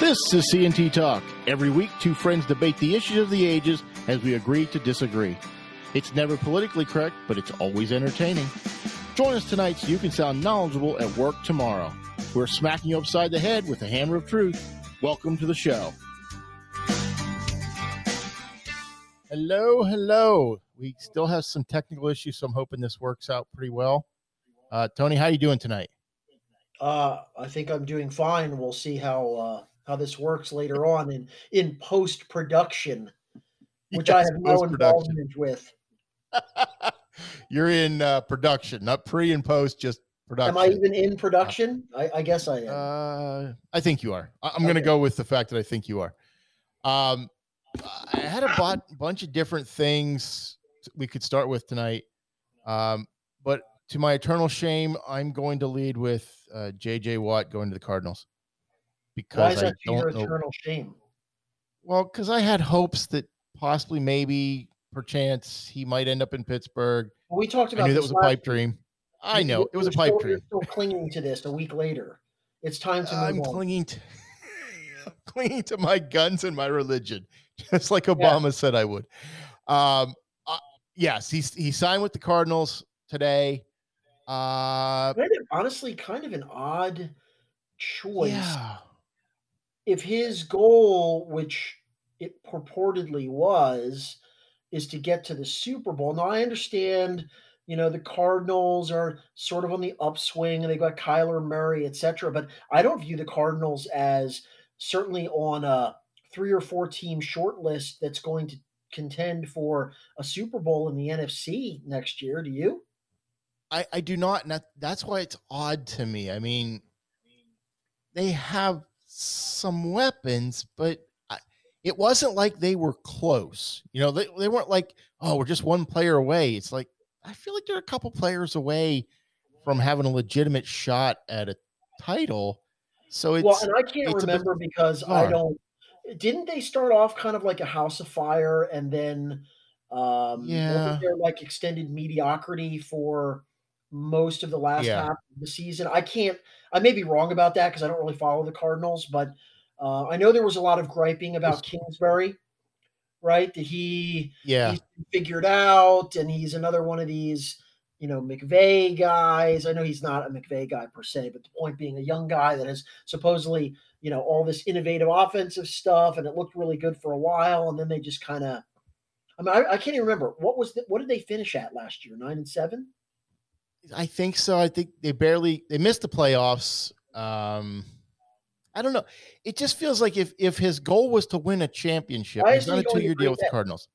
This is CNT Talk. Every week, two friends debate the issues of the ages as we agree to disagree. It's never politically correct, but it's always entertaining. Join us tonight so you can sound knowledgeable at work tomorrow. We're smacking you upside the head with the hammer of truth. Welcome to the show. Hello, hello. We still have some technical issues, so I'm hoping this works out pretty well. Uh, Tony, how are you doing tonight? Uh, I think I'm doing fine. We'll see how uh, how this works later on in in post production, which I have no involvement with. You're in uh, production, not pre and post, just production. Am I even in production? I, I guess I am. Uh, I think you are. I- I'm going to go with the fact that I think you are. Um, I had a bot- bunch of different things we could start with tonight. Um, but to my eternal shame, I'm going to lead with uh, JJ Watt going to the Cardinals because is I don't know. eternal shame? Well, because I had hopes that possibly, maybe, perchance, he might end up in Pittsburgh. We talked about I knew that was a pipe week. dream. I know it was a pipe still, dream. Still clinging to this a week later. It's time to I'm move on. clinging to I'm clinging to my guns and my religion, just like Obama said I would. Um, uh, yes, he's he signed with the Cardinals today. Uh, Kind of- honestly, kind of an odd choice. yeah, if his goal, which it purportedly was, is to get to the Super Bowl. Now I understand, you know, the Cardinals are sort of on the upswing and they got Kyler Murray, etc. But I don't view the Cardinals as certainly on a three or four team short list that's going to contend for a Super Bowl in the NFC next year. Do you? I I do not, and that, that's why it's odd to me. I mean, they have some weapons, but I, it wasn't like they were close. You know, they they weren't like, oh, we're just one player away. It's like I feel like they're a couple players away from having a legitimate shot at a title. So it's well, and I can't remember because I don't. Didn't they start off kind of like a house of fire, and then um, Yeah. wasn't like extended mediocrity for most of the last Yeah. half of the season? I can't. I may be wrong about that because I don't really follow the Cardinals, but uh, I know there was a lot of griping about Kingsbury, right? That he yeah, figured out and he's another one of these you know McVay guys i know he's not a McVay guy per se but the point being a young guy that has supposedly you know all this innovative offensive stuff and it looked really good for a while and then they just kind of i mean I, I can't even remember what was the, what did they finish at last year nine and seven I think so. I think they barely they missed the playoffs. Um, I don't know. It just feels like if if his goal was to win a championship, he's isn't he a two year deal with the Cardinals.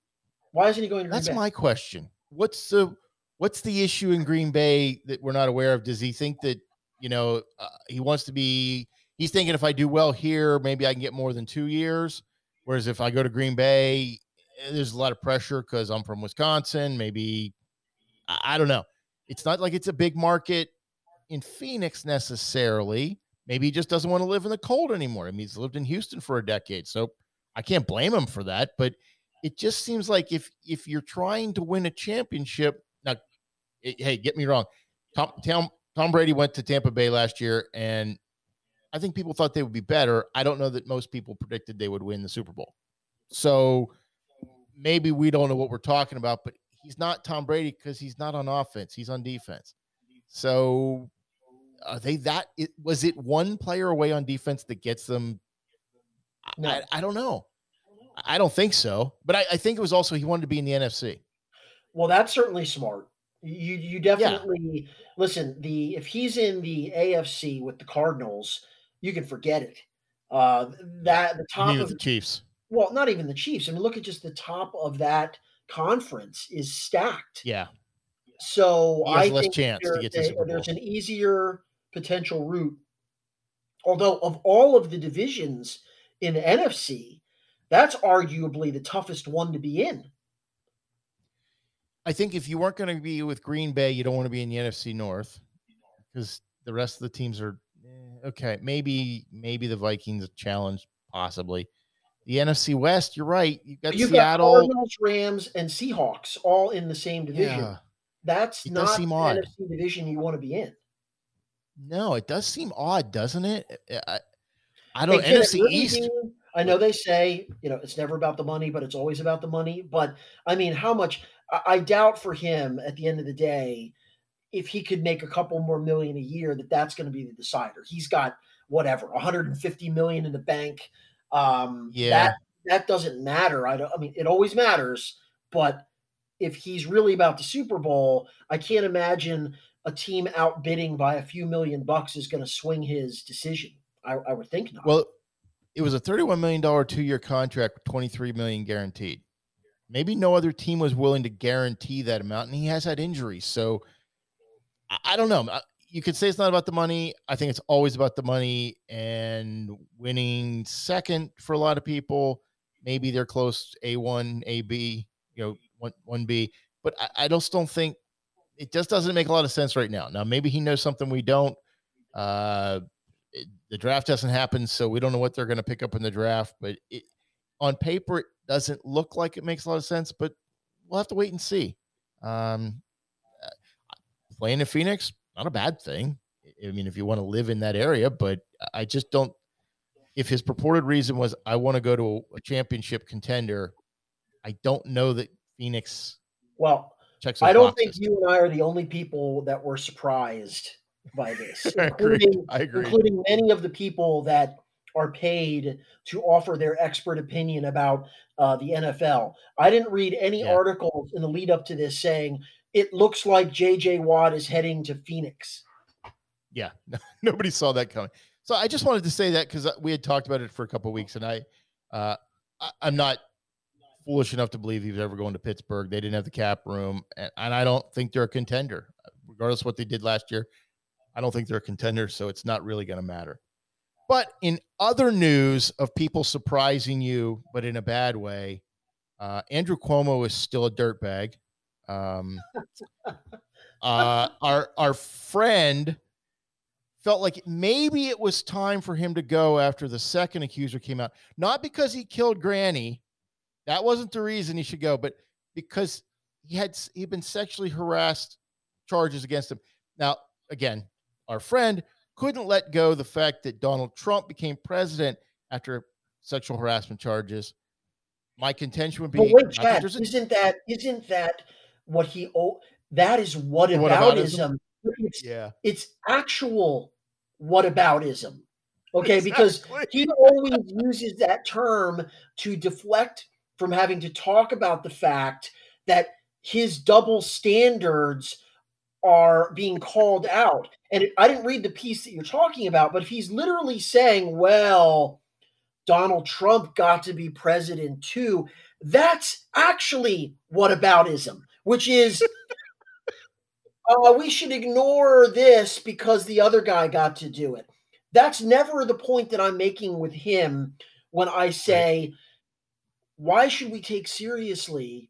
why isn't he going to Green That's my question. What's the what's the issue in Green Bay that we're not aware of? Does he think that you know uh, he wants to be? He's thinking if I do well here, maybe I can get more than two years. Whereas if I go to Green Bay, eh, there's a lot of pressure because I'm from Wisconsin. Maybe I I don't know. It's not like it's a big market in Phoenix necessarily. Maybe he just doesn't want to live in the cold anymore. I mean, he's lived in Houston for a decade, so I can't blame him for that. But it just seems like if if you're trying to win a championship, now, eh, hey, get me wrong, Tom Tom Tom Brady went to Tampa Bay last year, and I think people thought they would be better. I don't know that most people predicted they would win the Super Bowl. So maybe we don't know what we're talking about, but he's not Tom Brady because he's not on offense; he's on defense. So are they that? It, was it one player away on defense that gets them? I- No. I, I don't know. I don't think so, but I, I think it was also he wanted to be in the NFC. Well, that's certainly smart. You you definitely listen. The if he's in the AFC with the Cardinals, you can forget it. Uh, that the top of the Chiefs? well, not even the Chiefs. I mean, look at just the top of that conference is stacked. Yeah, So I less think chance to get to Super there's an easier potential route. Although of all of the divisions in the NFC, that's arguably the toughest one to be in. I think if you weren't going to be with Green Bay, you don't want to be in the NFC North because the rest of the teams are eh, okay. Maybe maybe the Vikings challenge possibly. The NFC West, you're right. You've got You've got Seattle. Cardinals, Rams, and Seahawks all in the same division. Yeah. That's It not the odd. NFC division you want to be in. No, it does seem odd, doesn't it? I, I don't NFC East. I know they say, you know, it's never about the money, but it's always about the money. But I mean, how much I, I doubt for him at the end of the day, if he could make a couple more million a year, that that's going to be the decider. He's got whatever 150 million in the bank. Um, Yeah. that that doesn't matter. I don't. I mean, it always matters, but if he's really about the Super Bowl, I can't imagine a team outbidding by a few million bucks is going to swing his decision. I, I would think not. Well, it was a $31 million two year contract with 23 million guaranteed. Maybe no other team was willing to guarantee that amount, and he has had injuries. So I, I don't know. You could say it's not about the money. I think it's always about the money and winning second for a lot of people. Maybe they're close A1, AB, you know, one one B. But I, I just don't think it just doesn't make a lot of sense right now. Now maybe he knows something we don't. Uh, it- the draft hasn't happened, so we don't know what they're going to pick up in the draft. But it, on paper, it doesn't look like it makes a lot of sense. But we'll have to wait and see. Um, uh, playing in Phoenix, not a bad thing. I mean, if you want to live in that area, but I just don't. If his purported reason was I want to go to a championship contender, I don't know that Phoenix well, checks. I don't think you and I are the only people that were surprised by this, I agree. including, I agree. including many of the people that are paid to offer their expert opinion about uh, the NFL. I didn't read any Yeah. articles in the lead up to this saying it looks like J.J. Watt is heading to Phoenix. Yeah, nobody saw that coming. So I just wanted to say that because we had talked about it for a couple weeks, and I, uh, I, I'm not foolish enough to believe he was ever going to Pittsburgh. They didn't have the cap room, and, and I don't think they're a contender, regardless of what they did last year. I don't think they're a contender, so it's not really going to matter. But in other news of people surprising you, but in a bad way, uh, Andrew Cuomo is still a dirtbag. Um, uh, our our friend felt like maybe it was time for him to go after the second accuser came out. Not because he killed Granny, that wasn't the reason he should go, but because he had he'd been sexually harassed charges against him. Now, again, our friend couldn't let go the fact that Donald Trump became president after sexual harassment charges. My contention would be But wait, Chad, a- isn't that isn't that what he? Oh, that is what Whataboutism? aboutism. It's yeah. it's actual whataboutism. Okay, because he always uses that term to deflect from having to talk about the fact that his double standards are being called out. And it, I didn't read the piece that you're talking about, but if he's literally saying, well, Donald Trump got to be president too, that's actually what whataboutism, which is uh, we should ignore this because the other guy got to do it. That's never the point that I'm making with him when I say, why should we take seriously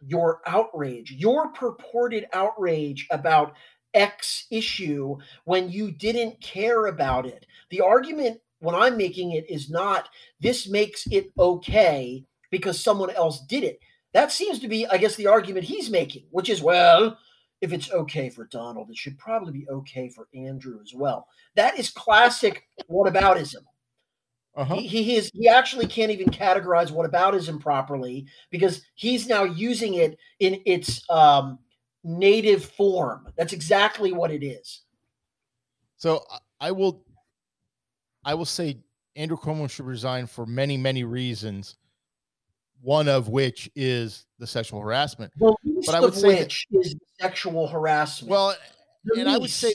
your outrage, your purported outrage about X issue when you didn't care about it? The argument when I'm making it is not this makes it okay because someone else did it. That seems to be, I guess, the argument he's making, which is, well, if it's okay for Donald, it should probably be okay for Andrew as well. That is classic whataboutism. Uh-huh. He, he is he actually can't even categorize whataboutism properly because he's now using it in its um, native form. That's exactly what it is. So I- I will, I will say Andrew Cuomo should resign for many, many reasons. One of which is the sexual harassment. The least But I would of say which is sexual harassment. Well, The and I would say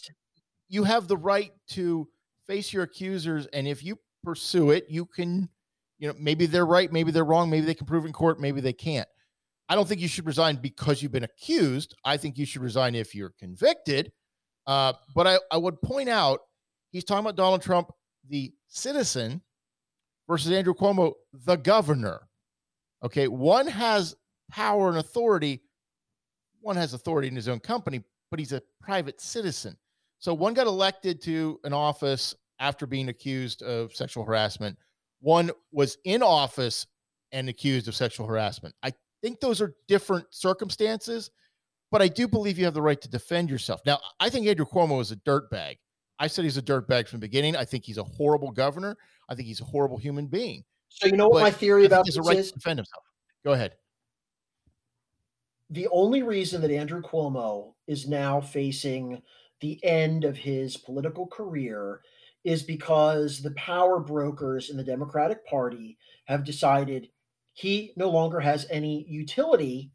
you have the right to face your accusers, and if you pursue it, you can, you know, maybe they're right, maybe they're wrong, maybe they can prove in court, maybe they can't. I don't think you should resign because you've been accused. I think you should resign if you're convicted. Uh, but I, I would point out he's talking about Donald Trump, the citizen, versus Andrew Cuomo, the governor. Okay, one has power and authority. One has authority in his own company, but he's a private citizen. So one got elected to an office after being accused of sexual harassment. One was in office and accused of sexual harassment. I think those are different circumstances, but I do believe you have the right to defend yourself. Now, I think Andrew Cuomo is a dirtbag. I said he's a dirtbag from the beginning. I think he's a horrible governor. I think he's a horrible human being. So you know what my theory about this right is? to defend himself. Go ahead. the only reason that Andrew Cuomo is now facing the end of his political career is because the power brokers in the Democratic Party have decided he no longer has any utility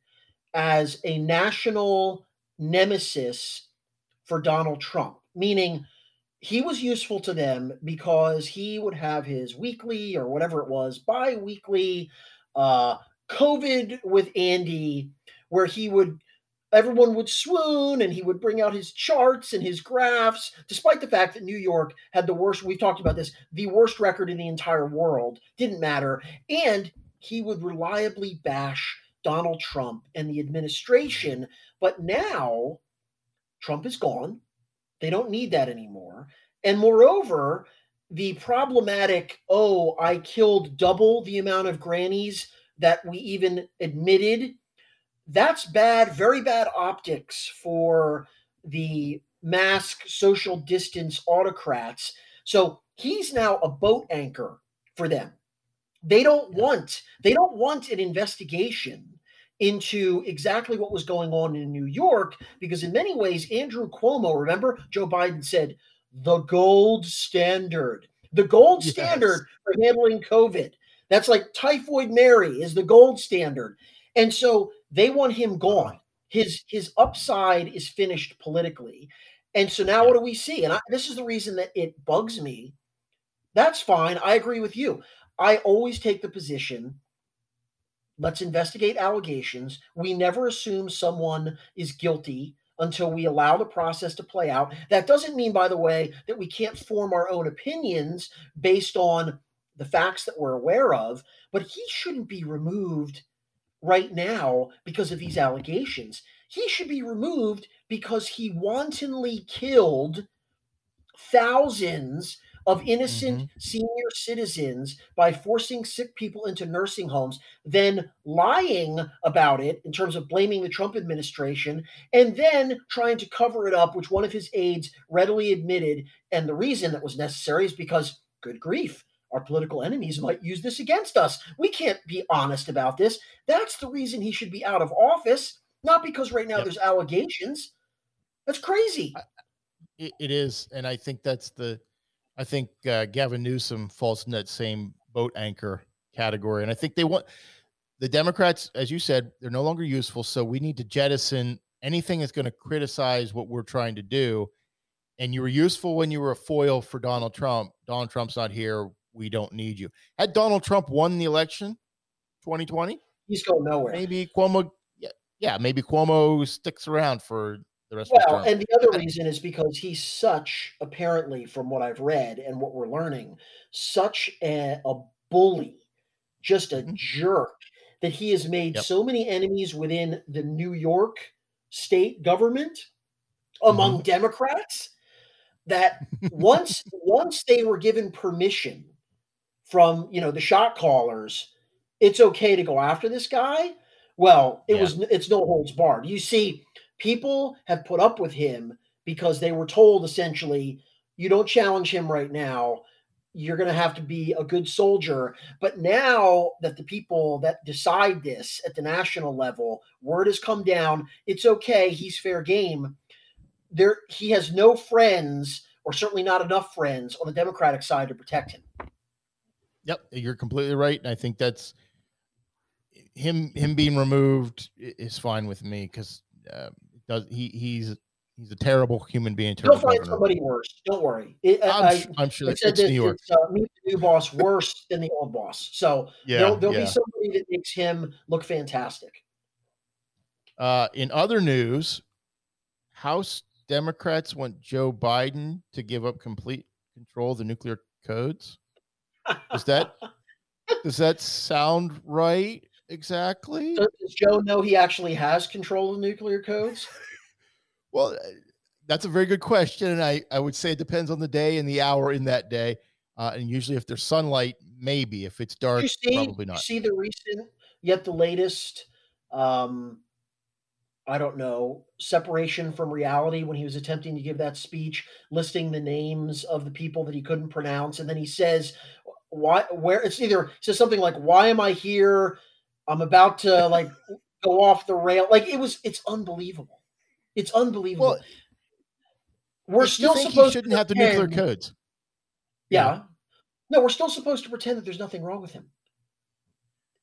as a national nemesis for Donald Trump, meaning he was useful to them because he would have his weekly or whatever it was bi weekly uh, COVID with Andy, where he would everyone would swoon and he would bring out his charts and his graphs, despite the fact that New York had the worst, we've talked about this, the worst record in the entire world, didn't matter. And he would reliably bash Donald Trump and the administration. But now Trump is gone. They don't need that anymore. And moreover, the problematic, oh, I killed double the amount of grannies that we even admitted that's bad, very bad optics for the mask social distance autocrats. So he's now a boat anchor for them. They don't want they don't want an investigation into exactly what was going on in New York because in many ways Andrew Cuomo, remember Joe Biden said the gold standard. The gold Yes. standard for handling COVID. That's like typhoid Mary is the gold standard. And so they want him gone. His his upside is finished politically. And so now what do we see? And I, this is the reason that it bugs me. That's fine. I agree with you. I always take the position let's investigate allegations. We never assume someone is guilty until we allow the process to play out. That doesn't mean, by the way, that we can't form our own opinions based on the facts that we're aware of, but he shouldn't be removed right now because of these allegations. He should be removed because he wantonly killed thousands of innocent mm-hmm. senior citizens by forcing sick people into nursing homes, then lying about it in terms of blaming the Trump administration, and then trying to cover it up, which one of his aides readily admitted. And the reason that was necessary is because, good grief, our political enemies might use this against us. We can't be honest about this. That's the reason he should be out of office, not because right now Yep. there's allegations. That's crazy. It, it is, and I think that's the. I think uh, Gavin Newsom falls in that same boat anchor category, and I think they want the Democrats, as you said, they're no longer useful. So we need to jettison anything that's going to criticize what we're trying to do. And you were useful when you were a foil for Donald Trump. Donald Trump's not here. We don't need you. Had Donald Trump won the election, 2020, He's going nowhere. maybe Cuomo. Yeah, yeah, maybe Cuomo sticks around for the rest Well, and the other reason is because he's such, apparently, from what I've read and what we're learning, such a, a bully, just a Mhm. jerk, that he has made Yep. so many enemies within the New York state government among Mm-hmm. Democrats that once once they were given permission from you know the shot callers, it's okay to go after this guy. Well, it Yeah. was it's no holds barred. You see, people have put up with him because they were told essentially, you don't challenge him right now. You're going to have to be a good soldier. But now that the people that decide this at the national level, word has come down, it's okay. He's fair game. There, he has no friends, or certainly not enough friends on the Democratic side to protect him. Yep, you're completely right, I think that's him. Him being removed is fine with me because uh, does he? He's he's a terrible human being. He'll find somebody worse. Don't worry. It, I'm, I, I'm sure it's, it's New York. it's uh, meet the new boss worse than the old boss. So Yeah, there'll, there'll yeah. be somebody that makes him look fantastic. Uh, in other news, House Democrats want Joe Biden to give up complete control of the nuclear codes. Does that does that sound right? Exactly. Does does Joe know he actually has control of nuclear codes? Well, uh, that's a very good question, and I I would say it depends on the day and the hour in that day. Uh, and usually, if there's sunlight, maybe. If it's dark, you see, probably you not. see the recent, yet the latest, um, I don't know, separation from reality when he was attempting to give that speech, listing the names of the people that he couldn't pronounce, and then he says, why where it's either says something like why am I here? I'm about to like go off the rail. Like it was it's unbelievable. It's unbelievable. Well, we're still supposed shouldn't to have the nuclear codes. Yeah. No, we're still supposed to pretend that there's nothing wrong with him.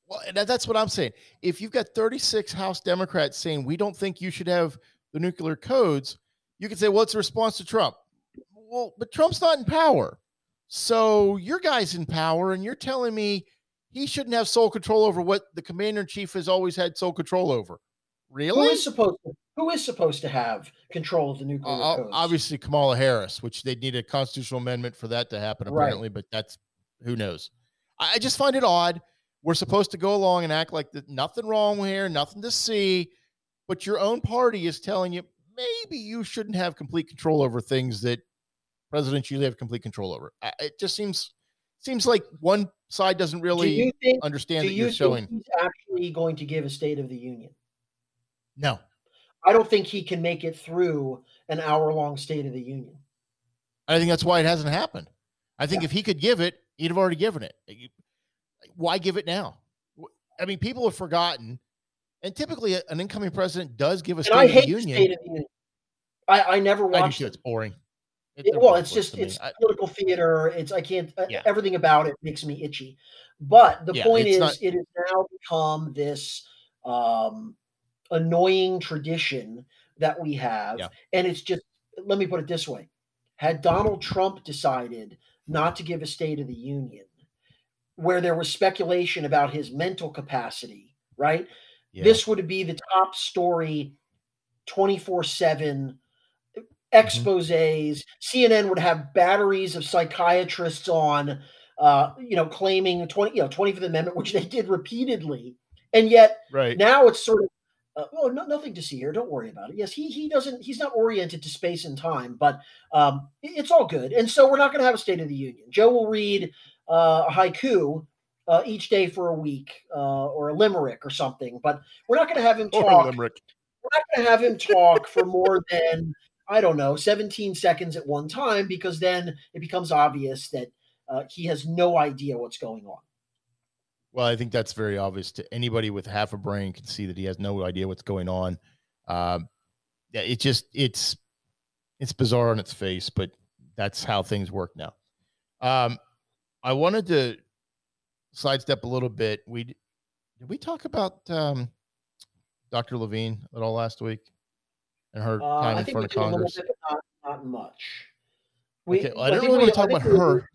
Well, and that's what I'm saying. If you've got 36 House Democrats saying we don't think you should have the nuclear codes, you can say, well, it's a response to Trump. Well, but Trump's not in power. So your guy's in power, and you're telling me he shouldn't have sole control over what the commander in chief has always had sole control over. Really? is supposed to, who is supposed to have control of the nuclear Uh, codes? obviously, Kamala Harris, which they need a constitutional amendment for that to happen, Right. apparently, but that's who knows. I, I just find it odd. We're supposed to go along and act like that nothing wrong here, nothing to see, but your own party is telling you maybe you shouldn't have complete control over things that presidents usually have complete control over. I, it just seems seems like one side doesn't really you think, understand do that you you're think showing. he's actually going to give a State of the Union? No, I don't think he can make it through an hour long State of the Union. I think that's why it hasn't happened. I think Yeah. if he could give it, he'd have already given it. Why give it now? I mean, people have forgotten, and typically an incoming president does give a State of the hate the Union. State of the Union. I, I never watched. I do too. It's boring. It- well, it's just it's I- political theater. It's I can't uh, Yeah. everything about it makes me itchy. But the Yeah, point is, not- it has now become this um, annoying tradition that we have, Yeah. and it's just let me put it this way: had Donald Trump decided not to give a State of the Union, where there was speculation about his mental capacity, right? This would be the top story 24 7 Mm-hmm. Exposes. CNN would have batteries of psychiatrists on, uh, you know, claiming the 20, you know, 25th Amendment, which they did repeatedly. And yet right. now it's sort of, uh, well, no, nothing to see here. Don't worry about it. Yes, he he doesn't. He's not oriented to space and time, but um, it- it's all good. And so we're not going to have a State of the Union. Joe will read uh, a haiku uh, each day for a week, uh, or a limerick or something. But we're not going to have him talk we're not going to have him talk for more than I don't know, 17 seconds at one time, because then it becomes obvious that uh, he has no idea what's going on. Well, I think that's very obvious to anybody with half a brain can see that he has no idea what's going on. Um, it just it's it's bizarre on its face, but that's how things work now. Um, I wanted to sidestep a little bit. We did we talk about um, Dr. Levine at all last week and her Uh, time I in think front we of did a little Congress? bit, not, not much. Okay, well, I didn't really want to talk about we- her.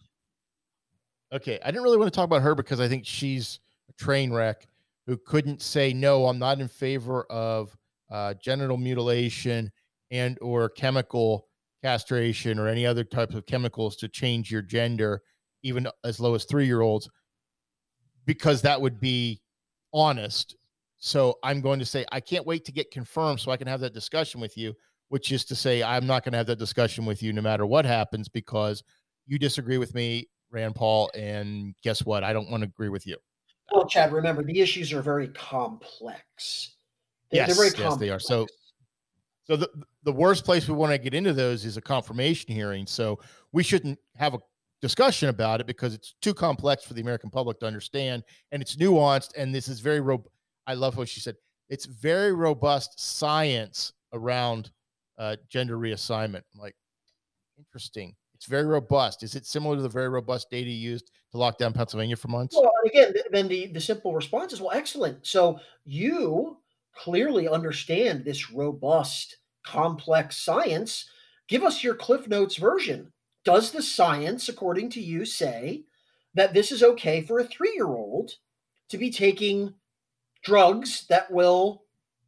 Okay, I didn't really want to talk about her because I think she's a train wreck who couldn't say no. I'm not in favor of uh, genital mutilation and or chemical castration or any other types of chemicals to change your gender, even as low as three year olds, because that would be honest. So I'm going to say I can't wait to get confirmed so I can have that discussion with you, which is to say I'm not going to have that discussion with you no matter what happens because you disagree with me, Rand Paul, and guess what? I don't want to agree with you. Well, Chad, remember the issues are very complex. They're, Yes, they're very yes, complex. they are. So- So the the worst place we want to get into those is a confirmation hearing. So we shouldn't have a discussion about it because it's too complex for the American public to understand, and it's nuanced. And this is very ro- I love what she said. It's very robust science around uh, gender reassignment. I'm like, interesting. It's very robust. Is it similar to the very robust data used to lock down Pennsylvania for months? Well, again, then the, the simple response is, well, excellent. So you clearly understand this robust, complex science. Give us your Cliff Notes version. Does the science, according to you, say that this is okay for a three year old to be taking drugs that will,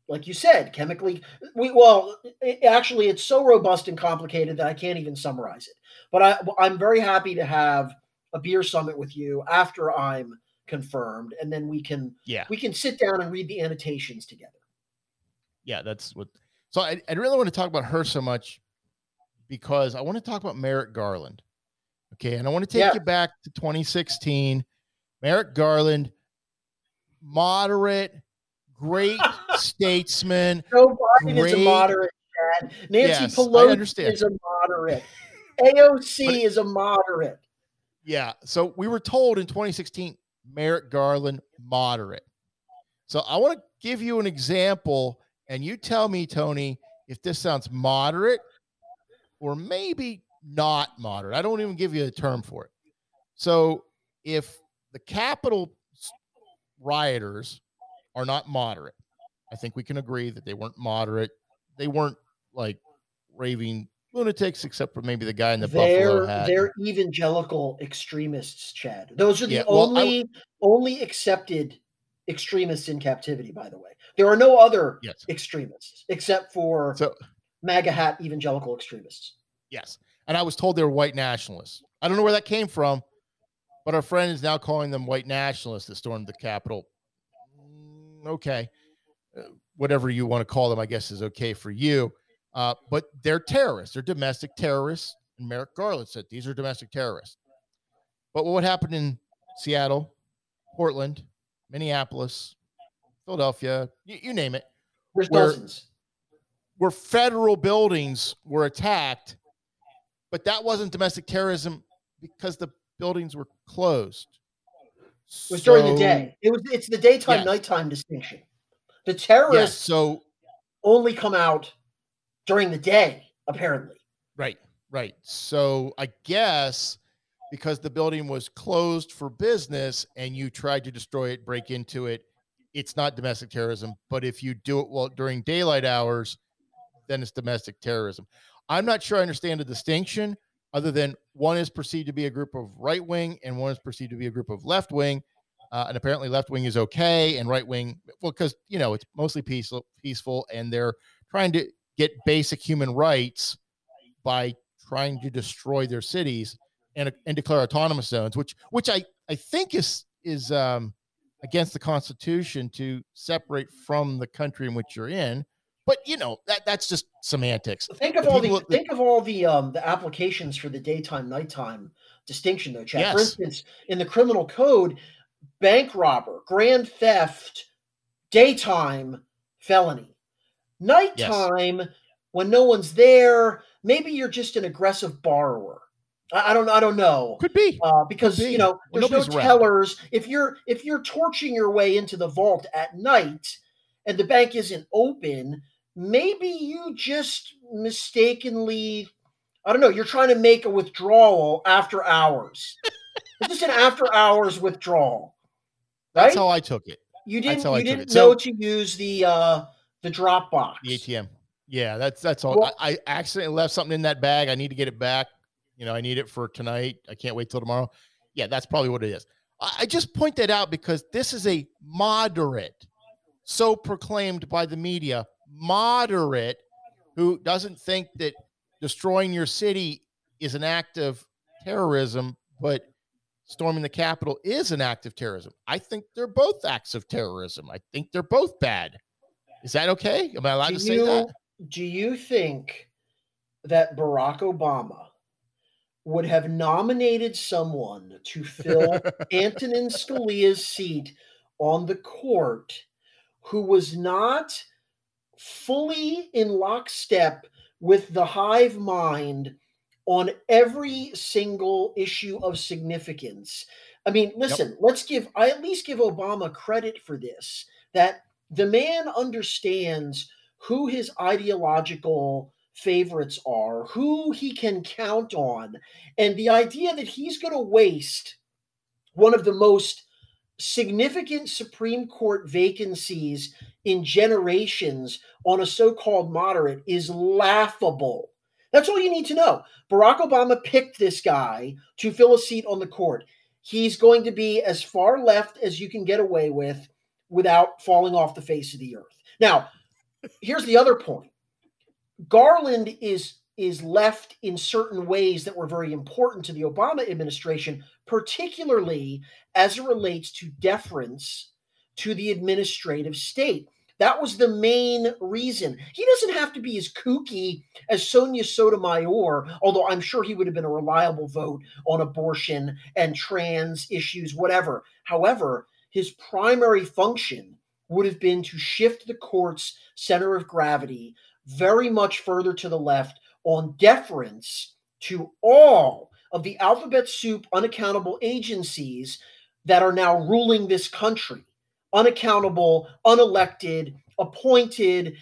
like you said, chemically? We, well, it, actually, it's so robust and complicated that I can't even summarize it. But I, I'm very happy to have a beer summit with you after I'm confirmed, and then we can Yeah. we can sit down and read the annotations together. yeah, that's what. So I, I really want to talk about her so much because I want to talk about Merrick Garland. Okay, and I want to take Yeah. you back to 2016. Merrick Garland, moderate, great statesman. Joe Biden is a moderate, Chad. Nancy Yes, Pelosi is a moderate. AOC is a moderate. Yeah. So we were told in 2016, Merrick Garland moderate. So I want to give you an example, and you tell me, Tony, if this sounds moderate or maybe not moderate. I don't even give you a term for it. So if the Capitol rioters are not moderate, I think we can agree that they weren't moderate. They weren't like raving lunatics, except for maybe the guy in the they're, buffalo hat. They're evangelical extremists, Chad. Those are the Yeah, well, only only accepted extremists in captivity. By the way, there are no other Yes. extremists except for So MAGA hat evangelical extremists. yes, and I was told they were white nationalists. I don't know where that came from, but our friend is now calling them white nationalists that stormed the Capitol. Mm, Okay, Uh, whatever you want to call them, I guess is okay for you. Uh, but they're terrorists. They're domestic terrorists. And Merrick Garland said these are domestic terrorists. But what happened in Seattle, Portland, Minneapolis, Philadelphia, you, you name it, There's Where- dozens. where federal buildings were attacked, but that wasn't domestic terrorism because the buildings were closed. It was during the day. It was. It's the daytime Yes. nighttime distinction. The Yes. terrorists So only come out during the day, apparently. right, right. So I guess because the building was closed for business and you tried to destroy it, break into it, it's not domestic terrorism. But if you do it well during daylight hours, then it's domestic terrorism. I'm not sure I understand the distinction, other than one is perceived to be a group of right wing and one is perceived to be a group of left wing. Uh, and apparently, left wing is okay, and right wing, well, because you know it's mostly peaceful, peaceful, and they're trying to get basic human rights by trying to destroy their cities and and declare autonomous zones, which which I I think is is um, against the Constitution to separate from the country in which you're in. But you know that that's just semantics. Think of The all the that- think of all the um the applications for the daytime nighttime distinction though, Chad. For instance, in the criminal code, bank robber, grand theft, daytime felony. Nighttime, when no one's there, maybe you're just an aggressive borrower. I, I don't I don't know. Could be. Uh, because be. you know Well, there's no nobody's around. tellers. If you're if you're torching your way into the vault at night and the bank isn't open, maybe you just mistakenly, I don't know, you're trying to make a withdrawal after hours. it's just an after hours withdrawal, right? That's how I took it. you didn't how I you didn't know So- to use the uh the drop box. The ATM. Yeah, that's that's all. Well- I, I accidentally left something in that bag. I need to get it back. You know, I need it for tonight. I can't wait till tomorrow. Yeah, that's probably what it is. I, I just point that out because this is a moderate, so proclaimed by the media, moderate, who doesn't think that destroying your city is an act of terrorism, but storming the Capitol is an act of terrorism. I think they're both acts of terrorism. I think they're both bad. Is that okay? Am I allowed do to say you, that? Do you think that Barack Obama would have nominated someone to fill Antonin Scalia's seat on the court who was not fully in lockstep with the hive mind on every single issue of significance. I mean, listen, let's give I at least give Obama credit for this that the man understands who his ideological favorites are, who he can count on, and the idea that he's going to waste one of the most significant Supreme Court vacancies in generations on a so called moderate is laughable. That's all you need to know. Barack Obama picked this guy to fill a seat on the court. He's going to be as far left as you can get away with without falling off the face of the earth. Now, here's the other point. Garland is is left in certain ways that were very important to the Obama administration, particularly as it relates to deference to the administrative state. That was the main reason. He doesn't have to be as kooky as Sonia Sotomayor, although I'm sure he would have been a reliable vote on abortion and trans issues, whatever. However, his primary function would have been to shift the court's center of gravity very much further to the left on deference to all of the alphabet soup unaccountable agencies that are now ruling this country. Unaccountable, unelected, appointed,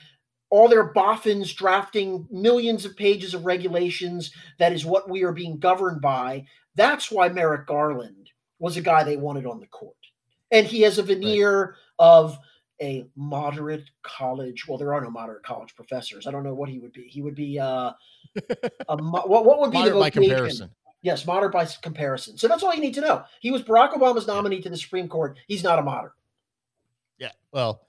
all their boffins drafting millions of pages of regulations. That is what we are being governed by. That's why Merrick Garland was a guy they wanted on the court. And he has a veneer right. of a moderate college. Well, there are no moderate college professors. I don't know what he would be. He would be uh, a, what, what would be moderate the by comparison? Yes, moderate by comparison. So that's all you need to know. He was Barack Obama's nominee to the Supreme Court. He's not a moderate. Yeah. Well,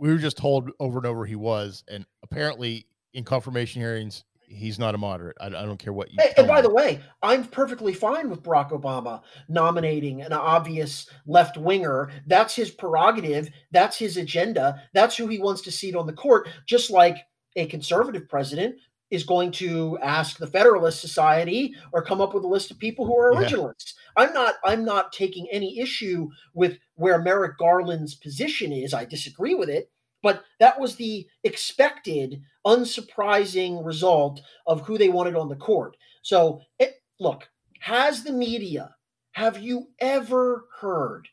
we were just told over and over he was, and apparently in confirmation hearings, he's not a moderate. I, I don't care what you. Hey, and by me. the way, I'm perfectly fine with Barack Obama nominating an obvious left winger. That's his prerogative. That's his agenda. That's who he wants to seat on the court. Just like a conservative president is going to ask the Federalist Society or come up with a list of people who are originalists. Yeah. I'm not I'm not taking any issue with where Merrick Garland's position is. I disagree with it, but that was the expected, unsurprising result of who they wanted on the court. So, it, look, has the media have you ever heard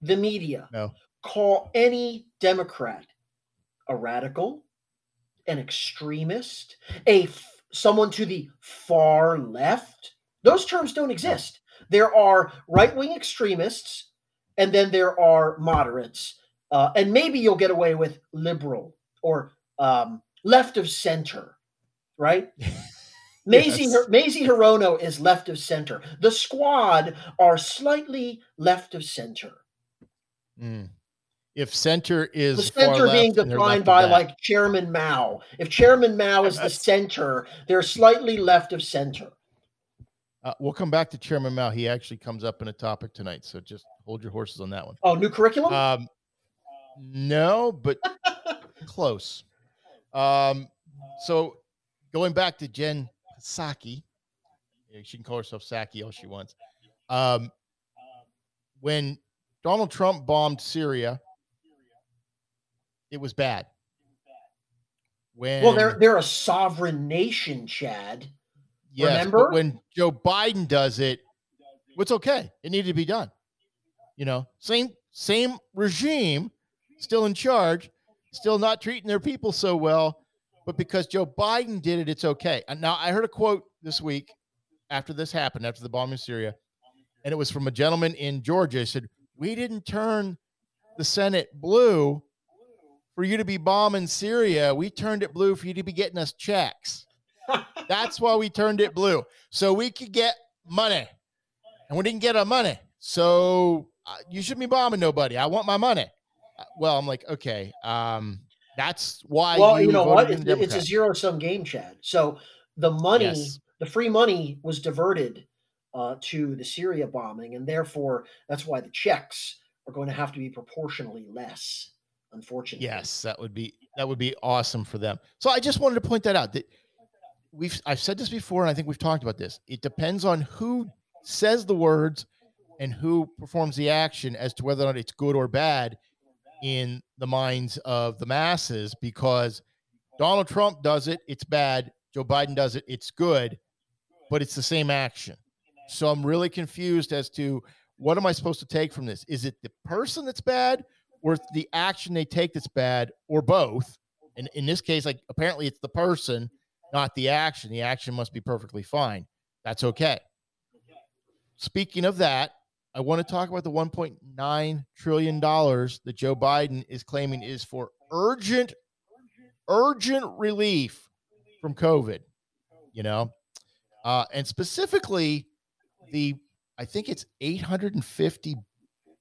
the media no. call any Democrat a radical, an extremist, a someone to the far left. Those terms don't exist. There are right-wing extremists and then there are moderates. Uh, and maybe you'll get away with liberal or um, left of center, right? Mazie yes. Mazie Hirono is left of center. The squad are slightly left of center. Mm if center is the center being defined by like Chairman Mao. If Chairman Mao is the center, they're slightly left of center. Uh, we'll come back to Chairman Mao. He actually comes up in a topic tonight, so just hold your horses on that one. Oh, new curriculum? Um, no, but close. Um, so going back to Jen Psaki, she can call herself Psaki all she wants. Um, when Donald Trump bombed Syria it was bad. When well, they're they're a sovereign nation, Chad. Yes, Remember when Joe Biden does it, what's okay? It needed to be done. You know, same same regime, still in charge, still not treating their people so well, but because Joe Biden did it, it's okay. And now I heard a quote this week after this happened, after the bombing in Syria, and it was from a gentleman in Georgia. He said, "We didn't turn the Senate blue for you to be bombing Syria. We turned it blue for you to be getting us checks. That's why we turned it blue. So we could get money. And we didn't get our money. So uh, you shouldn't be bombing nobody. I want my money. Uh, well, I'm like, okay. Um, that's why. Well, you, you know what? It's, it's a zero sum game, Chad. So the money, yes. the free money was diverted uh, to the Syria bombing. And therefore, that's why the checks are going to have to be proportionally less unfortunately. Yes, that would be that would be awesome for them. So I just wanted to point that out that we've I've said this before and I think we've talked about this. It depends on who says the words and who performs the action as to whether or not it's good or bad in the minds of the masses because Donald Trump does it, it's bad. Joe Biden does it, it's good, but it's the same action. So I'm really confused as to what am I supposed to take from this? Is it the person that's bad or the action they take that's bad, or both. And in this case, like apparently it's the person, not the action. The action must be perfectly fine. That's okay. Speaking of that, I want to talk about the 1.9 trillion dollars that Joe Biden is claiming is for urgent, urgent relief from COVID. You know, uh, and specifically the I think it's 850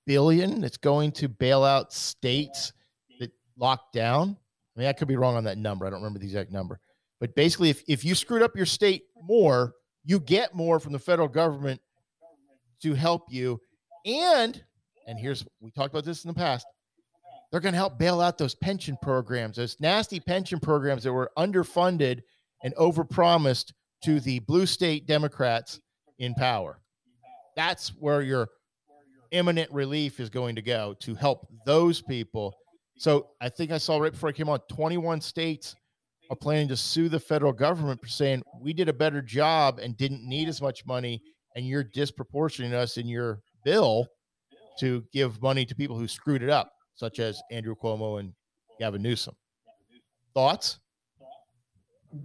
billion that's going to bail out states that locked down. I mean, I could be wrong on that number. I don't remember the exact number. But basically, if, if you screwed up your state more, you get more from the federal government to help you. And, and here's, we talked about this in the past, they're going to help bail out those pension programs, those nasty pension programs that were underfunded and overpromised to the blue state Democrats in power. That's where your imminent relief is going to go to help those people. So I think I saw right before I came on 21 states are planning to sue the federal government for saying we did a better job and didn't need as much money, and you're disproportioning us in your bill to give money to people who screwed it up, such as Andrew Cuomo and Gavin Newsom. Thoughts?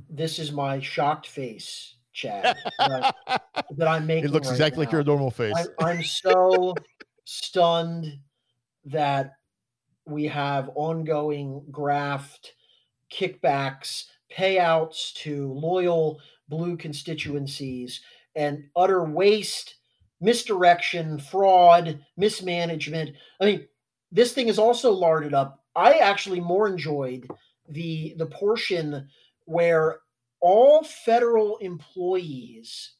This is my shocked face, Chad, that, that I'm making. It looks right exactly now. like your normal face. I, I'm so stunned that we have ongoing graft kickbacks, payouts to loyal blue constituencies, and utter waste, misdirection, fraud, mismanagement. I mean, this thing is also larded up. I actually more enjoyed the the portion where all federal employees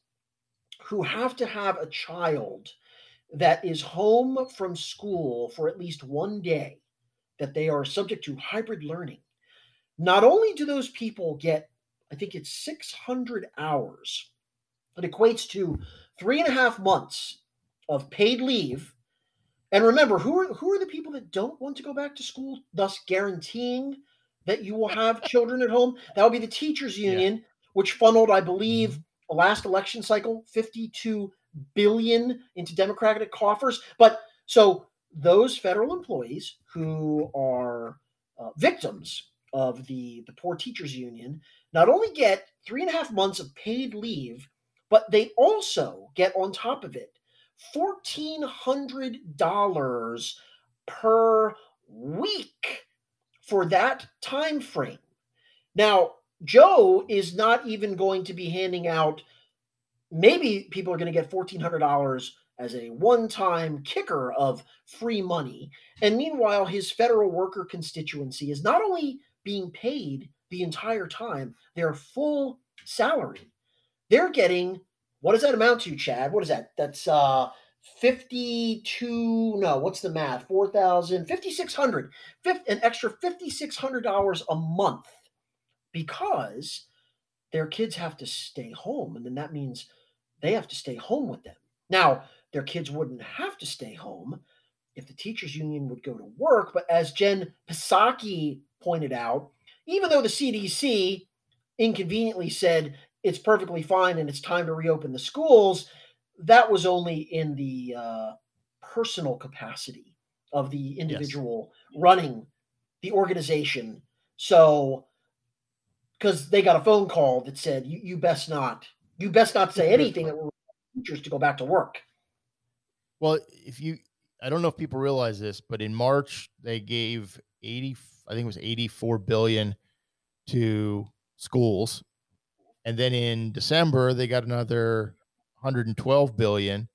who have to have a child that is home from school for at least one day that they are subject to hybrid learning not only do those people get i think it's 600 hours it equates to three and a half months of paid leave and remember who are who are the people that don't want to go back to school thus guaranteeing that you will have children at home that would be the teachers union yeah. which funneled i believe mm-hmm. last election cycle 52 billion into democratic coffers but so those federal employees who are uh, victims of the, the poor teachers union not only get three and a half months of paid leave but they also get on top of it $1400 per week for that time frame now joe is not even going to be handing out maybe people are going to get $1400 as a one time kicker of free money. And meanwhile, his federal worker constituency is not only being paid the entire time, their full salary. They're getting what does that amount to, Chad? What is that? That's uh 52 no what's the math 4000 5600 an extra $5600 a month because their kids have to stay home and then that means they have to stay home with them now their kids wouldn't have to stay home if the teachers union would go to work. But as Jen Psaki pointed out, even though the CDC inconveniently said it's perfectly fine and it's time to reopen the schools, that was only in the uh, personal capacity of the individual yes. running the organization. So, because they got a phone call that said, you, you best not, you best not say anything that will teachers to go back to work. Well, if you, I don't know if people realize this, but in March they gave 80, I think it was 84 billion to schools. And then in December they got another 112 billion.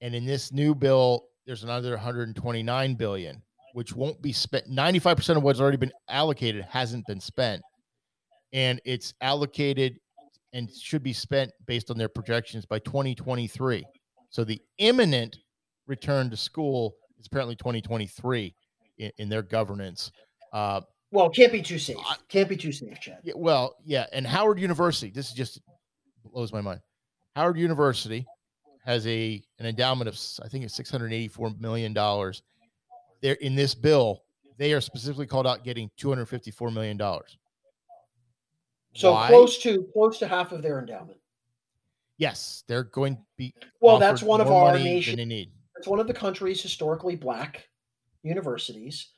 And in this new bill, there's another 129 billion, which won't be spent. 95% of what's already been allocated hasn't been spent. And it's allocated and should be spent based on their projections by 2023. So the imminent return to school is apparently 2023 in, in their governance. Uh, well, can't be too safe. Can't be too safe, Chad. Yeah, well, yeah, and Howard University. This is just blows my mind. Howard University has a an endowment of I think it's 684 million dollars. There in this bill, they are specifically called out getting 254 million dollars. So Why? close to close to half of their endowment. Yes, they're going to be. Well, that's one of our nation. It's one of the country's historically black universities.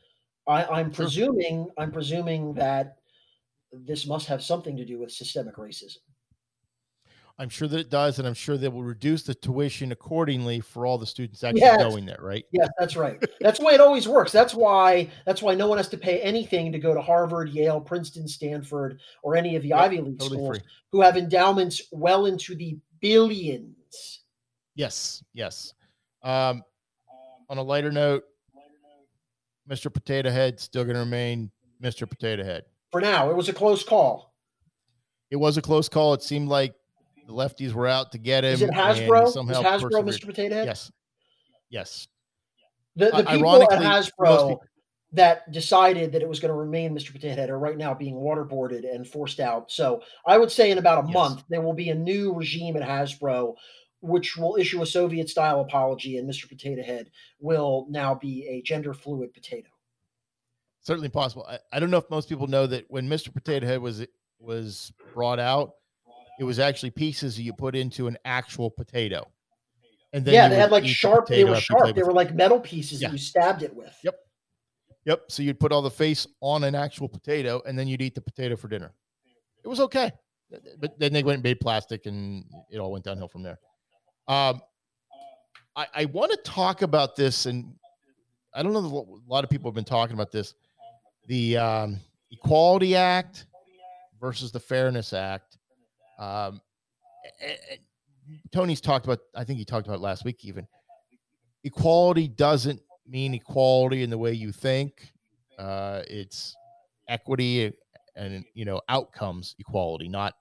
I, am presuming. I'm presuming that this must have something to do with systemic racism. I'm sure that it does, and I'm sure they will reduce the tuition accordingly for all the students actually yes. going there, right? Yes, that's right. that's the way it always works. That's why that's why no one has to pay anything to go to Harvard, Yale, Princeton, Stanford, or any of the Ivy League totally schools free. who have endowments well into the billions. Yes, yes. Um, on a lighter note, Mr. Potato Head still going to remain Mr. Potato Head. For now, it was a close call. It was a close call. It seemed like the lefties were out to get him. Is it Hasbro? Is Hasbro Mr. Potato Head? Yes. Yes. The, the people at Hasbro that decided that it was going to remain Mr. Potato Head are right now being waterboarded and forced out. So I would say in about a yes. month there will be a new regime at Hasbro which will issue a Soviet style apology, and Mr. Potato Head will now be a gender fluid potato. certainly possible. I, I, don't know if most people know that when Mr. Potato Head was was brought out, it was actually pieces you put into an actual potato. And then yeah, they had like sharp. The they were sharp. They were like metal pieces yeah. that you stabbed it with. Yep. Yep. So you'd put all the face on an actual potato, and then you'd eat the potato for dinner. It was okay, but then they went and made plastic, and it all went downhill from there. Um, I, I want to talk about this, and I don't know. A lot of people have been talking about this: the um, Equality Act versus the Fairness Act. Um, Tony's talked about. I think he talked about last week even. Equality doesn't mean equality in the way you think. Uh, it's equity and you know outcomes equality, not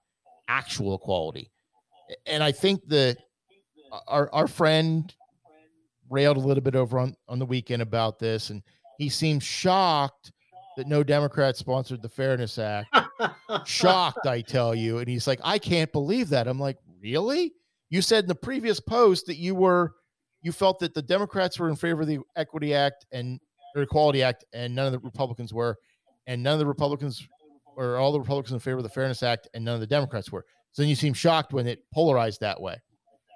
actual equality. And I think that our our friend railed a little bit over on on the weekend about this, and he seemed shocked that no Democrat sponsored the Fairness Act. shocked, I tell you. And he's like, I can't believe that. I'm like, really? You said in the previous post that you were you felt that the Democrats were in favor of the Equity Act and or Equality Act, and none of the Republicans were, and none of the Republicans or all the Republicans in favor of the Fairness Act, and none of the Democrats were. So then you seem shocked when it polarized that way.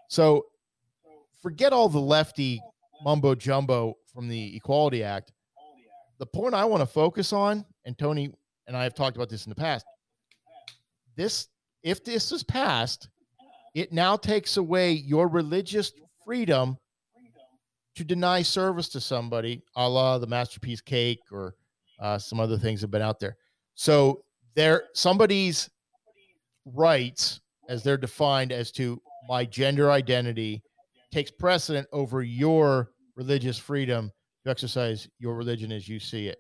So forget all the lefty mumbo jumbo from the Equality Act. The point I want to focus on, and Tony and I have talked about this in the past. This, if this is passed, it now takes away your religious freedom to deny service to somebody, a la the masterpiece cake or uh, some other things have been out there. So there, somebody's rights, as they're defined as to my gender identity, takes precedent over your religious freedom to exercise your religion as you see it.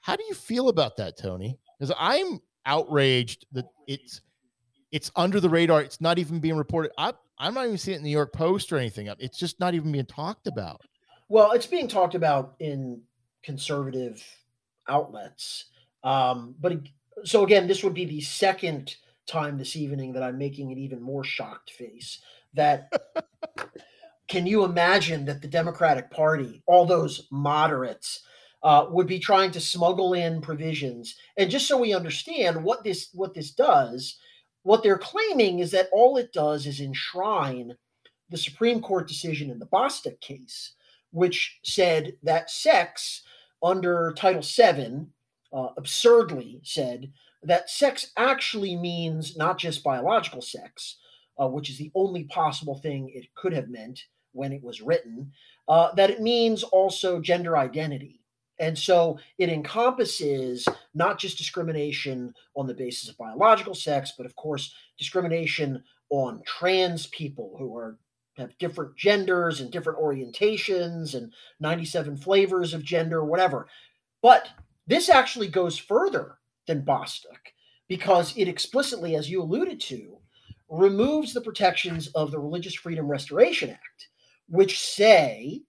How do you feel about that, Tony? Because I'm outraged that it's it's under the radar. It's not even being reported. I, I'm not even seeing it in the New York Post or anything. It's just not even being talked about. Well, it's being talked about in conservative outlets. Um, but so again, this would be the second time this evening that I'm making an even more shocked face. That can you imagine that the Democratic Party, all those moderates, uh, would be trying to smuggle in provisions? And just so we understand what this what this does what they're claiming is that all it does is enshrine the Supreme Court decision in the Bostock case, which said that sex under Title VII uh, absurdly said that sex actually means not just biological sex, uh, which is the only possible thing it could have meant when it was written, uh, that it means also gender identity. And so it encompasses not just discrimination on the basis of biological sex, but of course, discrimination on trans people who are have different genders and different orientations and 97 flavors of gender, whatever. But this actually goes further than Bostock because it explicitly, as you alluded to, removes the protections of the Religious Freedom Restoration Act, which say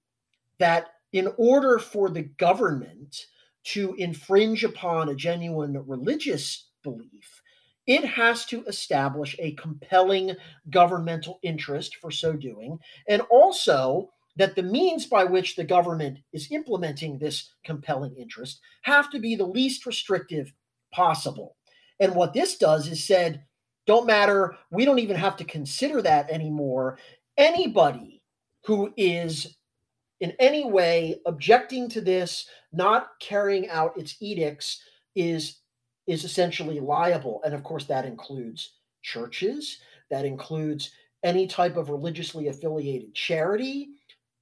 that in order for the government to infringe upon a genuine religious belief, it has to establish a compelling governmental interest for so doing, and also that the means by which the government is implementing this compelling interest have to be the least restrictive possible. And what this does is said, don't matter, we don't even have to consider that anymore. Anybody who is in any way objecting to this, not carrying out its edicts, is is essentially liable. And of course, that includes churches, that includes any type of religiously affiliated charity.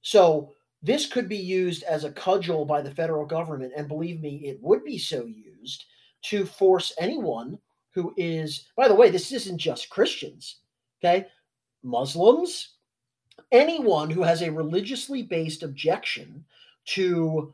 So this could be used as a cudgel by the federal government, and believe me, it would be so used to force anyone who is, by the way, this isn't just Christians, okay? Muslims, anyone who has a religiously based objection to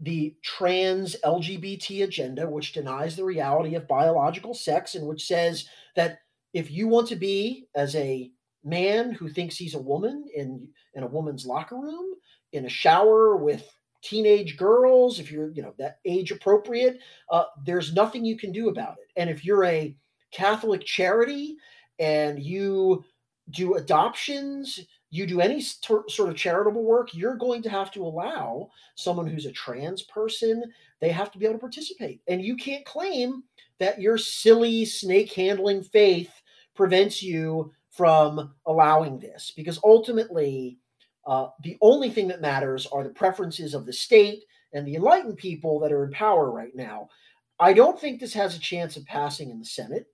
the trans LGBT agenda, which denies the reality of biological sex and which says that if you want to be as a man who thinks he's a woman in in a woman's locker room, in a shower with teenage girls, if you're you know that age appropriate, uh, there's nothing you can do about it. And if you're a Catholic charity and you do adoptions you do any sort of charitable work, you're going to have to allow someone who's a trans person, they have to be able to participate. And you can't claim that your silly snake handling faith prevents you from allowing this because ultimately, uh, the only thing that matters are the preferences of the state and the enlightened people that are in power right now. I don't think this has a chance of passing in the Senate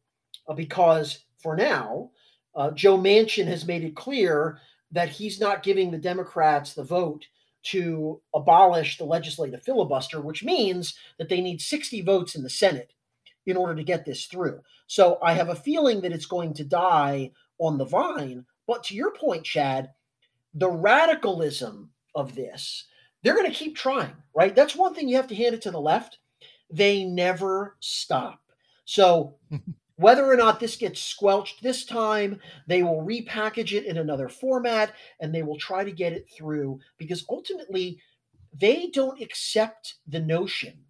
uh, because for now, uh, Joe Manchin has made it clear that he's not giving the Democrats the vote to abolish the legislative filibuster, which means that they need 60 votes in the Senate in order to get this through. So I have a feeling that it's going to die on the vine. But to your point, Chad, the radicalism of this, they're going to keep trying, right? That's one thing you have to hand it to the left. They never stop. So Whether or not this gets squelched this time, they will repackage it in another format and they will try to get it through because ultimately they don't accept the notion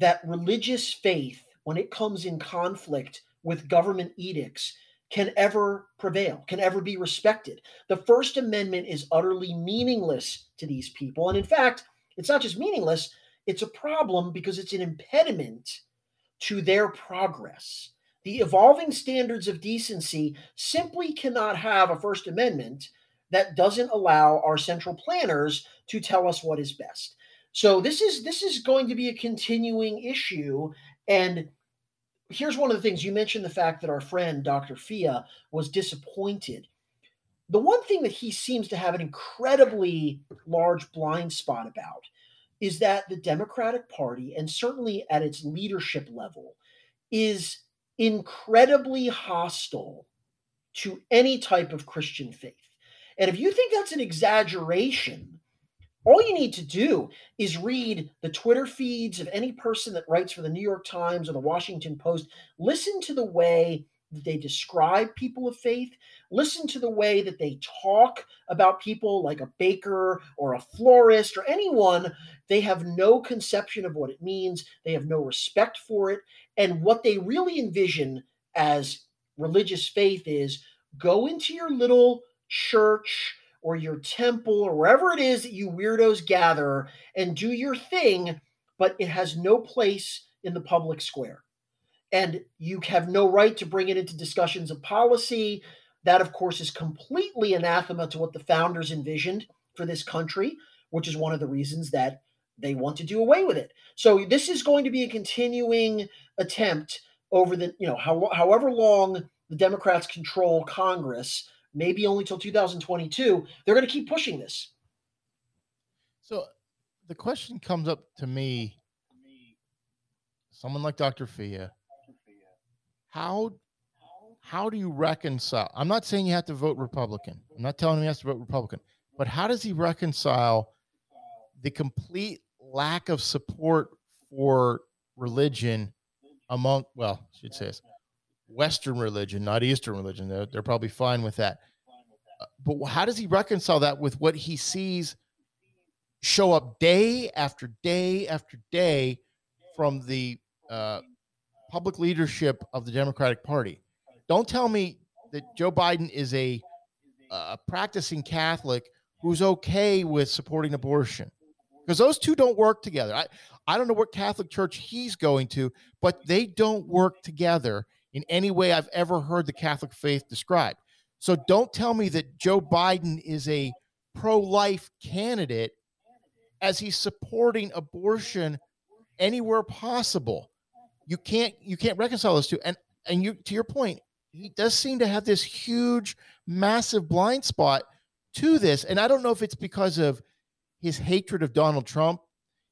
that religious faith, when it comes in conflict with government edicts, can ever prevail, can ever be respected. The First Amendment is utterly meaningless to these people. And in fact, it's not just meaningless, it's a problem because it's an impediment to their progress. The evolving standards of decency simply cannot have a First Amendment that doesn't allow our central planners to tell us what is best. So this is this is going to be a continuing issue and here's one of the things you mentioned the fact that our friend Dr. Fea was disappointed. The one thing that he seems to have an incredibly large blind spot about is that the Democratic Party and certainly at its leadership level is incredibly hostile to any type of Christian faith. And if you think that's an exaggeration, all you need to do is read the Twitter feeds of any person that writes for the New York Times or the Washington Post. Listen to the way that they describe people of faith. Listen to the way that they talk about people like a baker or a florist or anyone. They have no conception of what it means, they have no respect for it. And what they really envision as religious faith is go into your little church or your temple or wherever it is that you weirdos gather and do your thing, but it has no place in the public square. And you have no right to bring it into discussions of policy. That, of course, is completely anathema to what the founders envisioned for this country, which is one of the reasons that they want to do away with it. So this is going to be a continuing attempt over the, you know, how, however long the Democrats control Congress, maybe only till 2022, they're going to keep pushing this. So the question comes up to me someone like Dr. Fea, how how do you reconcile? I'm not saying you have to vote Republican. I'm not telling him he has to vote Republican, but how does he reconcile the complete lack of support for religion among, well, I should say this, Western religion, not Eastern religion. They're, they're probably fine with that. Uh, but how does he reconcile that with what he sees show up day after day after day from the uh, public leadership of the Democratic Party? Don't tell me that Joe Biden is a, a practicing Catholic who's okay with supporting abortion because those two don't work together. I, I don't know what Catholic church he's going to, but they don't work together in any way I've ever heard the Catholic faith described. So don't tell me that Joe Biden is a pro life candidate as he's supporting abortion anywhere possible. You can't you can't reconcile those two. And and you to your point, he does seem to have this huge, massive blind spot to this. And I don't know if it's because of his hatred of Donald Trump,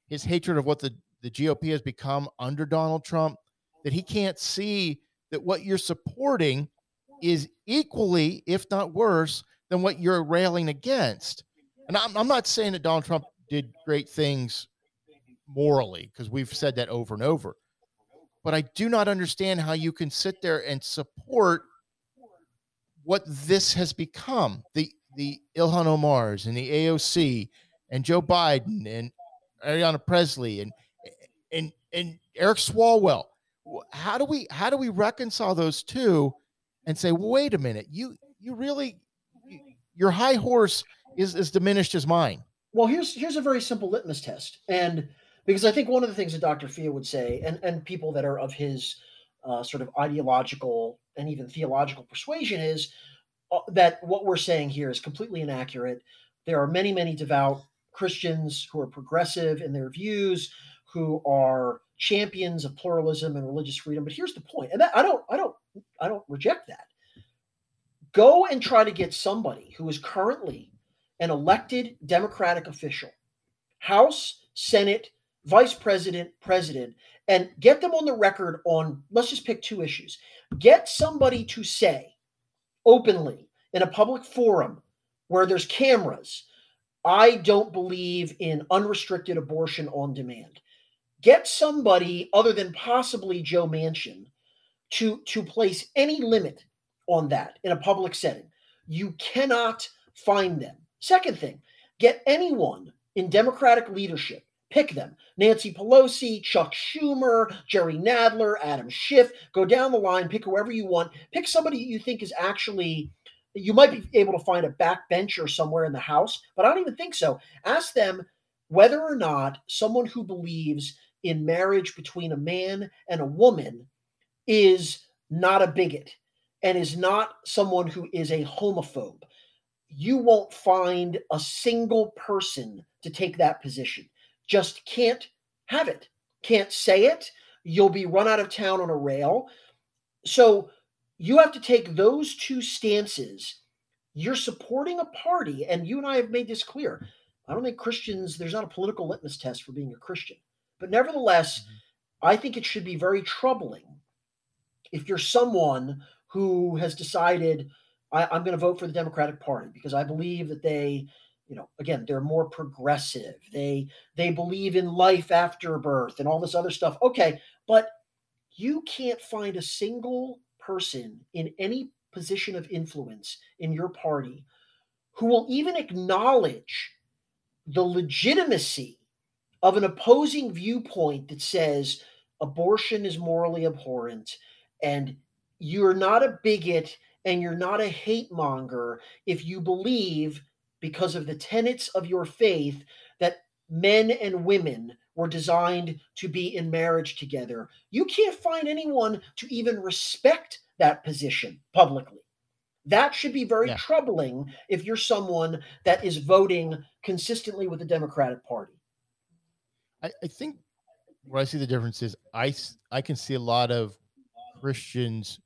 his hatred of what the, the GOP has become under Donald Trump, that he can't see that what you're supporting is equally, if not worse, than what you're railing against. And I'm, I'm not saying that Donald Trump did great things morally, because we've said that over and over. But I do not understand how you can sit there and support what this has become the the Ilhan Omars and the AOC and Joe Biden and Ariana Pressley and and and Eric Swalwell. How do we how do we reconcile those two and say, well, wait a minute, you you really your high horse is as diminished as mine. Well, here's here's a very simple litmus test, and because I think one of the things that Dr. Fea would say, and and people that are of his uh, sort of ideological and even theological persuasion is uh, that what we're saying here is completely inaccurate. There are many, many devout Christians who are progressive in their views, who are champions of pluralism and religious freedom. But here's the point, and that, I don't, I don't, I don't reject that. Go and try to get somebody who is currently an elected Democratic official, House, Senate, Vice President, President, and get them on the record on, let's just pick two issues. Get somebody to say openly in a public forum where there's cameras, I don't believe in unrestricted abortion on demand. Get somebody other than possibly Joe Manchin to, to place any limit on that in a public setting. You cannot find them. Second thing, get anyone in Democratic leadership Pick them. Nancy Pelosi, Chuck Schumer, Jerry Nadler, Adam Schiff. Go down the line, pick whoever you want. Pick somebody you think is actually, you might be able to find a backbencher somewhere in the House, but I don't even think so. Ask them whether or not someone who believes in marriage between a man and a woman is not a bigot and is not someone who is a homophobe. You won't find a single person to take that position just can't have it, can't say it. You'll be run out of town on a rail. So you have to take those two stances. You're supporting a party, and you and I have made this clear. I don't think Christians, there's not a political litmus test for being a Christian. But nevertheless, mm-hmm. I think it should be very troubling if you're someone who has decided, I, am going to vote for the Democratic Party because I believe that they you know again they're more progressive they they believe in life after birth and all this other stuff okay but you can't find a single person in any position of influence in your party who will even acknowledge the legitimacy of an opposing viewpoint that says abortion is morally abhorrent and you're not a bigot and you're not a hate monger if you believe because of the tenets of your faith that men and women were designed to be in marriage together. You can't find anyone to even respect that position publicly. That should be very yeah. troubling if you're someone that is voting consistently with the Democratic Party. I, I think where I see the difference is I, I can see a lot of Christians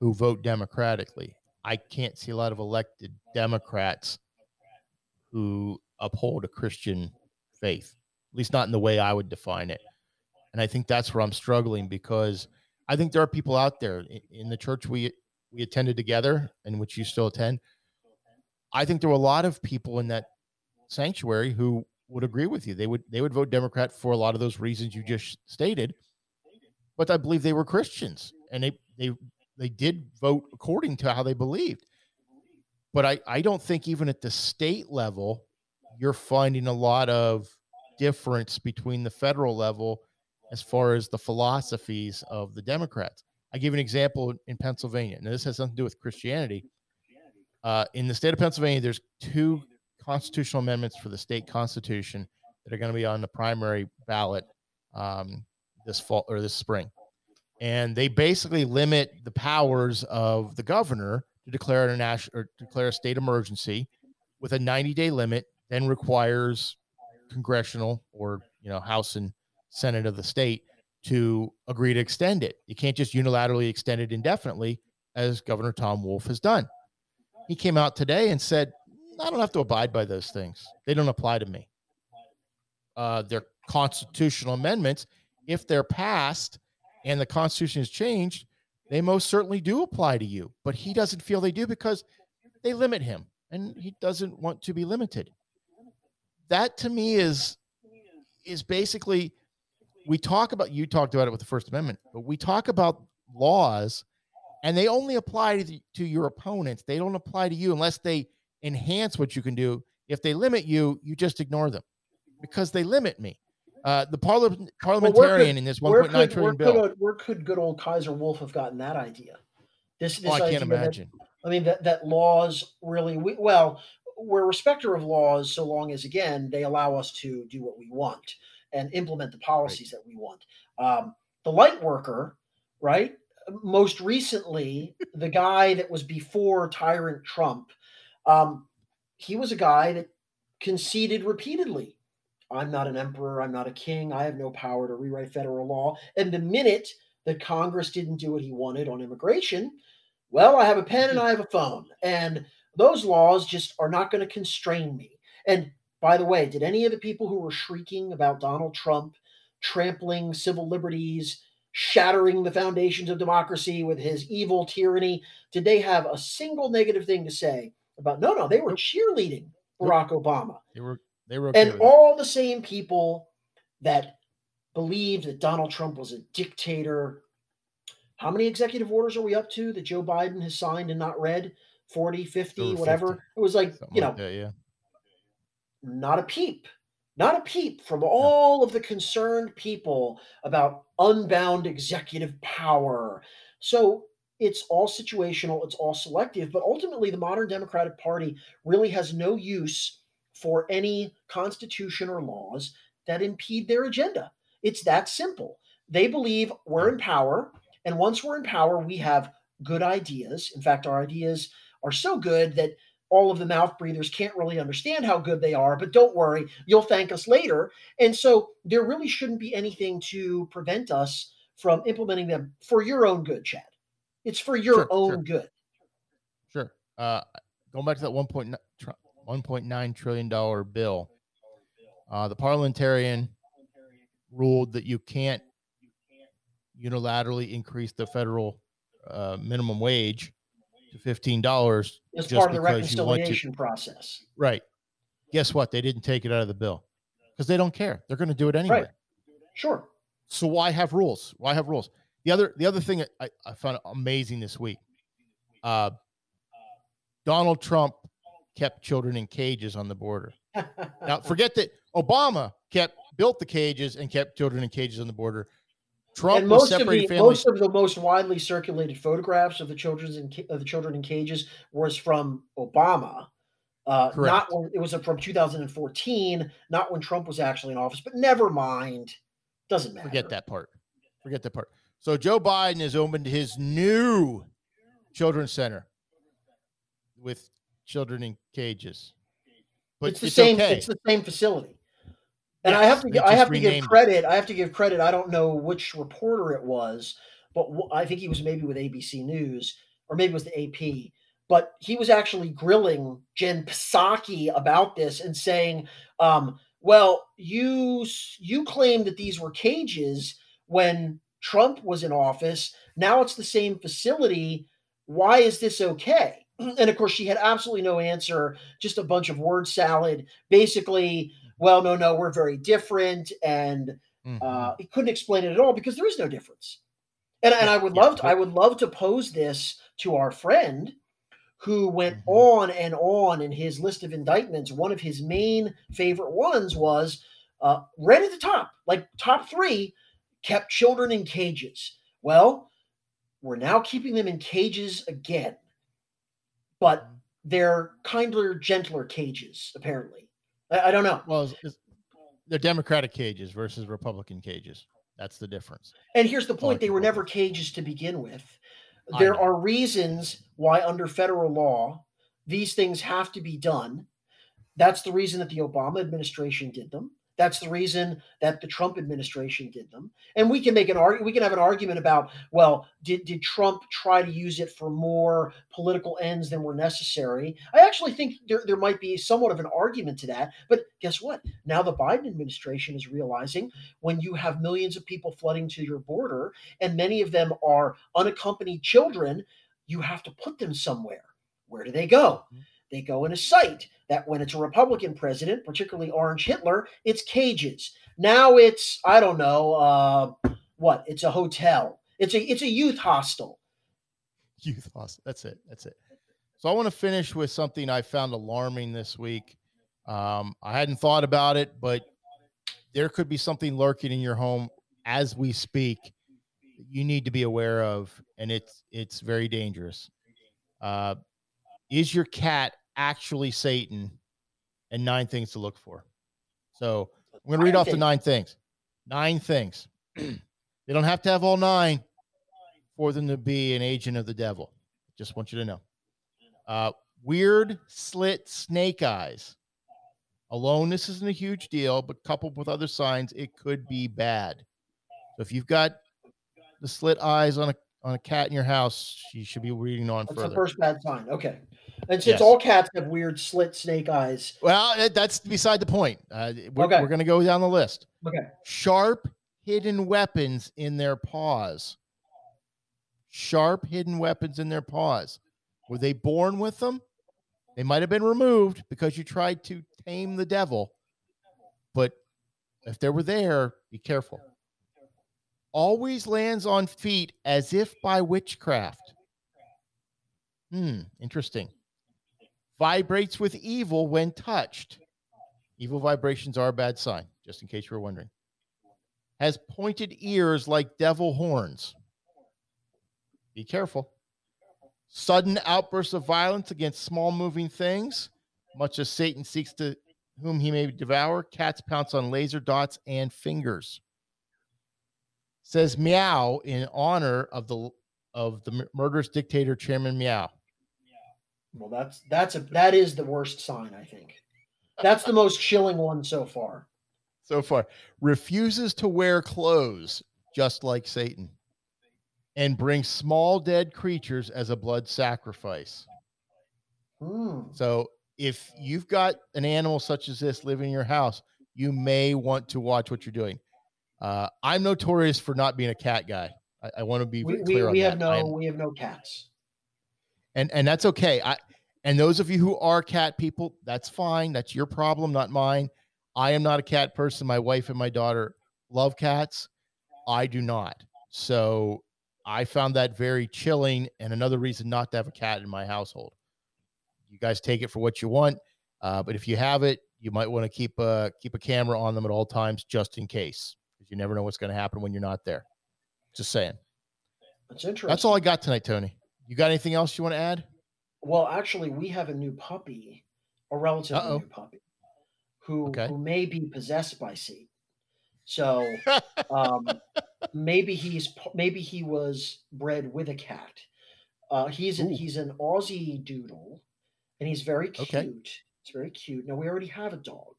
who vote democratically. I can't see a lot of elected Democrats who uphold a Christian faith, at least not in the way I would define it. And I think that's where I'm struggling because I think there are people out there in the church we we attended together and which you still attend. I think there were a lot of people in that sanctuary who would agree with you. They would they would vote Democrat for a lot of those reasons you just stated. But I believe they were Christians and they they they did vote according to how they believed. But I, I don't think even at the state level, you're finding a lot of difference between the federal level as far as the philosophies of the Democrats. I give an example in Pennsylvania. Now, this has something to do with Christianity. Uh, in the state of Pennsylvania, there's two constitutional amendments for the state constitution that are going to be on the primary ballot um, this fall or this spring. And they basically limit the powers of the governor to declare a national or declare a state emergency with a 90 day limit, then requires congressional or you know House and Senate of the state to agree to extend it. You can't just unilaterally extend it indefinitely, as Governor Tom Wolf has done. He came out today and said, I don't have to abide by those things. They don't apply to me. Uh, they're constitutional amendments. If they're passed and the Constitution is changed, they most certainly do apply to you, but he doesn't feel they do because they limit him and he doesn't want to be limited. That to me is is basically we talk about you talked about it with the First Amendment, but we talk about laws and they only apply to, the, to your opponents. They don't apply to you unless they enhance what you can do. If they limit you, you just ignore them because they limit me. Uh, the parliament, parliamentarian well, could, in this 1.9 trillion where bill. Could, where could good old Kaiser Wolf have gotten that idea? This, this oh, I can't imagine. That, I mean that that laws really we, well we're respecter of laws so long as again they allow us to do what we want and implement the policies right. that we want. Um, the light worker, right? Most recently, the guy that was before tyrant Trump, um, he was a guy that conceded repeatedly. I'm not an emperor. I'm not a king. I have no power to rewrite federal law. And the minute that Congress didn't do what he wanted on immigration, well, I have a pen and I have a phone. And those laws just are not going to constrain me. And by the way, did any of the people who were shrieking about Donald Trump trampling civil liberties, shattering the foundations of democracy with his evil tyranny, did they have a single negative thing to say about no, no, they were cheerleading Barack Obama. They were they were okay and all the same people that believed that Donald Trump was a dictator. How many executive orders are we up to that Joe Biden has signed and not read? 40, 50, whatever. 50. It was like, Something you know, like that, yeah. not a peep, not a peep from all of the concerned people about unbound executive power. So it's all situational, it's all selective, but ultimately the modern Democratic Party really has no use for any constitution or laws that impede their agenda. It's that simple. They believe we're in power, and once we're in power, we have good ideas. In fact, our ideas are so good that all of the mouth breathers can't really understand how good they are, but don't worry, you'll thank us later. And so there really shouldn't be anything to prevent us from implementing them for your own good, Chad. It's for your sure, own sure. good. Sure. Uh, going back to that 1.9, 1.9 trillion dollar bill, uh, the parliamentarian ruled that you can't unilaterally increase the federal uh, minimum wage to fifteen dollars. As part of the reconciliation process. Right. Guess what? They didn't take it out of the bill because they don't care. They're going to do it anyway. Right. Sure. So why have rules? Why have rules? The other the other thing I, I found amazing this week, uh, Donald Trump kept children in cages on the border. now forget that Obama kept built the cages and kept children in cages on the border. Trump and most of the families. most of the most widely circulated photographs of the children's in, of the children in cages was from Obama. Uh, not when it was from 2014, not when Trump was actually in office. But never mind, doesn't matter. Forget that part. Forget that part. So Joe Biden has opened his new children's center with children in cages. But it's the it's same. Okay. It's the same facility. And yes, I have to I have to give credit. I have to give credit. I don't know which reporter it was, but I think he was maybe with ABC News or maybe it was the AP. But he was actually grilling Jen Psaki about this and saying, um, "Well, you you claimed that these were cages when Trump was in office. Now it's the same facility. Why is this okay?" And of course, she had absolutely no answer. Just a bunch of word salad. Basically, well, no, no, we're very different, and mm-hmm. uh, he couldn't explain it at all because there is no difference. And, and I would love to, I would love to pose this to our friend who went mm-hmm. on and on in his list of indictments. One of his main favorite ones was uh, right at the top, like top three, kept children in cages. Well, we're now keeping them in cages again, but mm-hmm. they're kinder, gentler cages, apparently. I, I don't know. Well, it's, it's, they're Democratic cages versus Republican cages. That's the difference. And here's the point: they were never cages to begin with. There are reasons why, under federal law, these things have to be done. That's the reason that the Obama administration did them. That's the reason that the Trump administration did them. And we can make an argument, we can have an argument about, well, did, did Trump try to use it for more political ends than were necessary? I actually think there, there might be somewhat of an argument to that. But guess what? Now the Biden administration is realizing when you have millions of people flooding to your border and many of them are unaccompanied children, you have to put them somewhere. Where do they go? Mm-hmm. They go in a site that when it's a Republican president, particularly Orange Hitler, it's cages. Now it's I don't know uh, what it's a hotel. It's a it's a youth hostel. Youth hostel. That's it. That's it. So I want to finish with something I found alarming this week. Um, I hadn't thought about it, but there could be something lurking in your home as we speak. You need to be aware of, and it's it's very dangerous. Uh, is your cat actually Satan? And nine things to look for. So I'm going to read off the nine things. Nine things. they don't have to have all nine for them to be an agent of the devil. Just want you to know. Uh, weird slit snake eyes. Alone, this isn't a huge deal, but coupled with other signs, it could be bad. So if you've got the slit eyes on a on a cat in your house, you should be reading on That's further. the first bad sign. Okay. And since Yes. all cats have weird slit snake eyes. Well, that's beside the point. Uh, we're, Okay. we're going to go down the list. Okay. Sharp hidden weapons in their paws. Sharp hidden weapons in their paws. Were they born with them? They might have been removed because you tried to tame the devil. But if they were there, be careful. Always lands on feet as if by witchcraft. Hmm, interesting. Vibrates with evil when touched. Evil vibrations are a bad sign, just in case you were wondering. Has pointed ears like devil horns. Be careful. Sudden outbursts of violence against small moving things, much as Satan seeks to whom he may devour. Cats pounce on laser dots and fingers. Says meow in honor of the of the murderous dictator Chairman Meow. Well, that's that's a that is the worst sign, I think. That's the most chilling one so far. so far refuses to wear clothes just like satan and brings small dead creatures as a blood sacrifice Hmm. so if you've got an animal such as this living in your house you may want to watch what you're doing uh, i'm notorious for not being a cat guy i, I want to be We, very we, clear on we that. have no I'm- we have no cats. And and that's okay. I and those of you who are cat people that's fine. That's your problem not mine. I am not a cat person. My wife and my daughter love cats. I do not. So i found that very chilling and another reason not to have a cat in my household. You guys take it for what you want uh, but if you have it you might want to keep a keep a camera on them at all times just in case because you never know what's going to happen when you're not there. Just saying. That's interesting. that's all i got tonight tony you got anything else you want to add Well, actually, we have a new puppy, a relatively Uh-oh. new puppy, who Okay. who may be possessed by Satan. So um, maybe he's maybe he was bred with a cat. Uh, he's an, Ooh. he's an Aussie Doodle, and he's very cute. Okay. It's very cute. Now we already have a dog,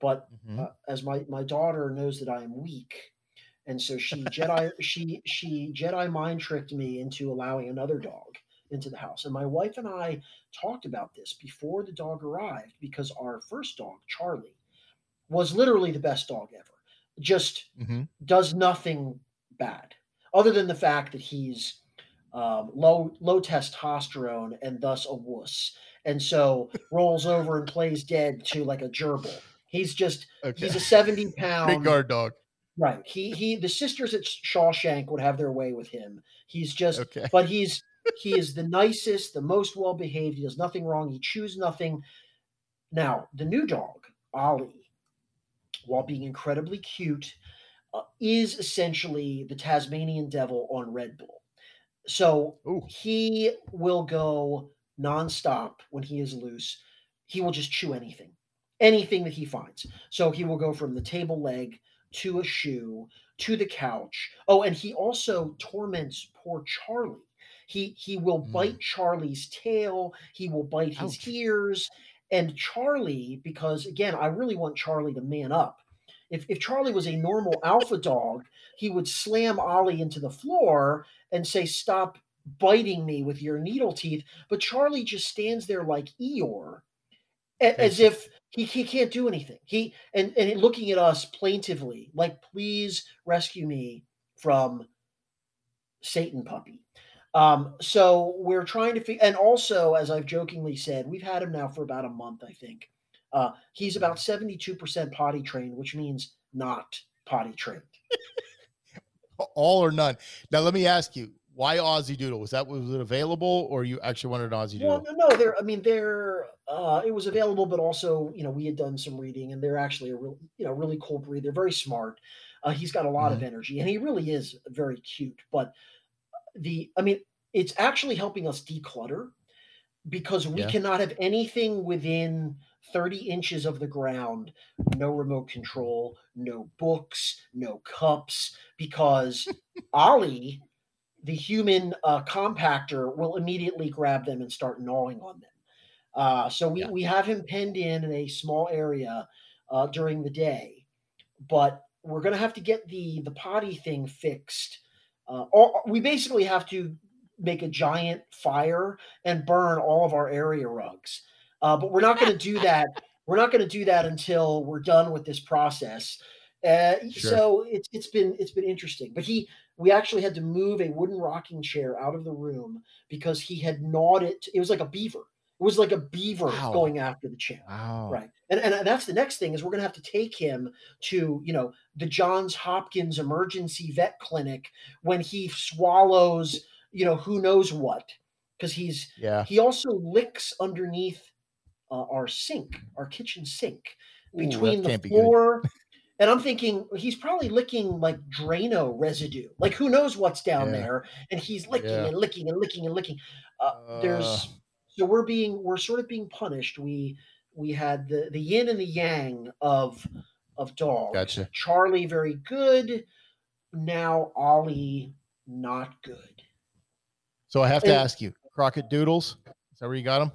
but Mhm. uh, as my my daughter knows that I am weak, and so she Jedi she she Jedi mind tricked me into allowing another dog into the house. And my wife and I talked about this before the dog arrived because our first dog Charlie was literally the best dog ever. Just Mhm. does nothing bad other than the fact that he's um, low low testosterone and thus a wuss, and so rolls over and plays dead to like a gerbil. He's just Okay. he's a seventy pound Big guard dog. Right. He he the sisters at Shawshank would have their way with him. He's just Okay. but he's he is the nicest, the most well behaved. He does nothing wrong. He chews nothing. Now, the new dog, Ollie, while being incredibly cute, uh, is essentially the Tasmanian devil on Red Bull. So Ooh. he will go nonstop when he is loose. He will just chew anything, anything that he finds. So he will go from the table leg to a shoe to the couch. Oh, and he also torments poor Charlie. He he will Mm. bite Charlie's tail. He will bite his Ouch. ears. And Charlie, because again, I really want Charlie to man up. If, if Charlie was a normal alpha dog, he would slam Ollie into the floor and say, Stop biting me with your needle teeth. But Charlie just stands there like Eeyore, a- as if he, he can't do anything. He and, and looking at us plaintively, like, please rescue me from Satan puppy. Um, so we're trying to figure, and also, as I've jokingly said, we've had him now for about a month, I think. Uh, he's about 72% potty trained, which means not potty trained. All or none. Now let me ask you, why Aussie Doodle? Was that was it available, or you actually wanted an Aussie Well, Doodle? no, no, they're. I mean, they're. Uh, it was available, but also, you know, we had done some reading, and they're actually a real, you know, really cool breed. They're very smart. Uh, he's got a lot of energy, and he really is very cute. But the, I mean, it's actually helping us declutter because we Yeah. cannot have anything within 30 inches of the ground. No remote control, no books, no cups, because Ollie, the human uh, compactor, will immediately grab them and start gnawing on them. Uh, so we, Yeah. we have him penned in in a small area uh, during the day, but we're going to have to get the the potty thing fixed. Uh, or we basically have to make a giant fire and burn all of our area rugs. Uh, but we're not going to do that. We're not going to do that until we're done with this process. Uh, Sure. So it's it's been it's been interesting. But he we actually had to move a wooden rocking chair out of the room because he had gnawed it. It was like a beaver. It was like a beaver Wow. going after the chair. Wow. Right. And, and that's the next thing is we're going to have to take him to, you know, the Johns Hopkins emergency vet clinic when he swallows, you know, who knows what. Because he's, Yeah. he also licks underneath uh, our sink, our kitchen sink, Ooh, between the can't be floor. And I'm thinking he's probably licking like Drano residue. Like who knows what's down Yeah. there. And he's licking Yeah. and licking and licking and licking. Uh, Uh, there's so we're being we're sort of being punished. We we had the the yin and the yang of of dogs. Gotcha. Charlie very good. Now Ollie not good. So I have to And- ask you, Crockett Doodles. Is that where you got him?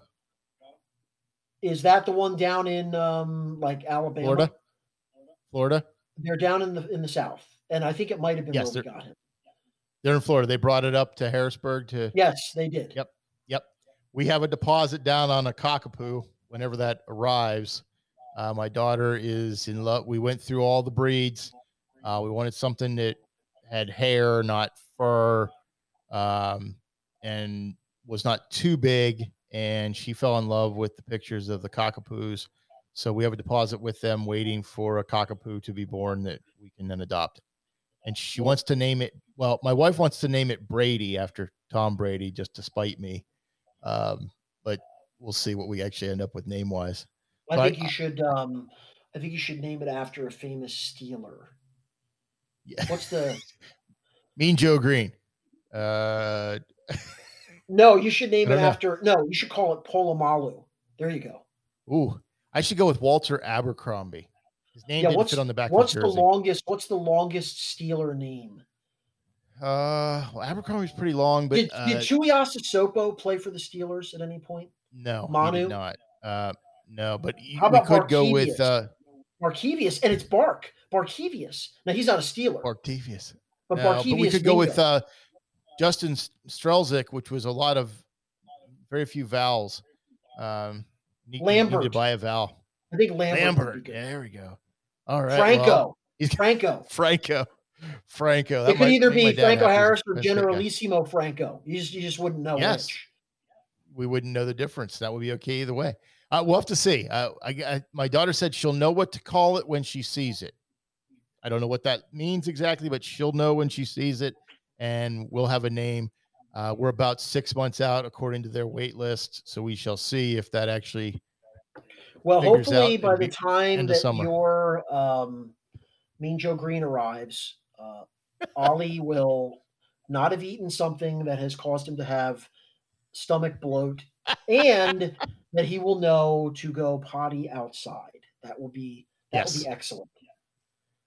Is that the one down in um like Alabama? Florida. Florida. They're down in the in the south, and I think it might have been Yes, where we got him. They're in Florida. They brought it up to Harrisburg to. Yes, they did. Yep. Yep. We have a deposit down on a cockapoo whenever that arrives. Uh, my daughter is in love. We went through all the breeds. Uh, we wanted something that had hair, not fur, um, and was not too big. And she fell in love with the pictures of the cockapoos. So we have a deposit with them waiting for a cockapoo to be born that we can then adopt. And she wants to name it. Well, my wife wants to name it Brady after Tom Brady, just to spite me. Um, but we'll see what we actually end up with name wise. I think you should. Um, I think you should name it after a famous Steeler. Yeah. What's the? Mean Joe Greene. Uh, No, you should name it know. after. No, you should call it Polamalu. There you go. ooh, I should go with Walter Abercrombie. His name Yeah, didn't fit on the back what's of the the longest? What's the longest Steeler name? uh, well, Abercrombie's pretty long, but did, uh, did Tuiasosopo play for the Steelers at any point? no, Manu? not. Uh, no, but How we about could go with uh, Barkevious, and it's Bark. Barkevious. Now he's not a Steeler, Barkevious. but No, Barkevious. but we could go with uh, Justin Strzelczyk, which was a lot of very few vowels. Um, need, need to Lambert. buy a vowel. I think Lambert. Lambert. There we go. All right. Franco. well, he's- Franco. Franco. Franco. It could either be Franco happy. He's a Harris or. Generalissimo Franco. You just you just wouldn't know Yes. which. We wouldn't know the difference. That would be okay either way. Uh, we'll have to see. Uh, I, I, my daughter said she'll know what to call it when she sees it. I don't know what that means exactly, but she'll know when she sees it, and we'll have a name. Uh, we're about six months out according to their wait list, so we shall see if that actually. Well, hopefully by the time that summer. your um, Mean Joe Greene arrives, uh, Ollie will not have eaten something that has caused him to have stomach bloat, and that he will know to go potty outside. That will be that Yes. will be excellent.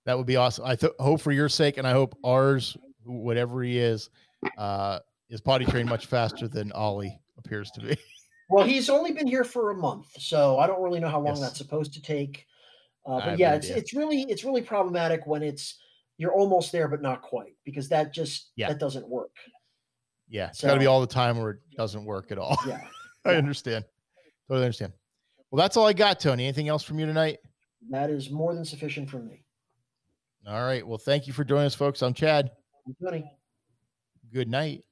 That would be awesome. I th- hope for your sake, and I hope ours, wh- whatever he is, uh, is potty trained much faster than Ollie appears to be. Well, he's only been here for a month, so I don't really know how long Yes. that's supposed to take. Uh, but yeah, it's idea. it's really it's really problematic when it's you're almost there but not quite because that just Yeah. that doesn't work. Yeah, it's got to be all the time, or it doesn't work at all. Yeah, I Yeah. understand. Totally understand. Well, that's all I got, Tony. Anything else from you tonight? that is more than sufficient for me. All right. Well, thank you for joining us, folks. I'm Chad. I'm Tony. Good night.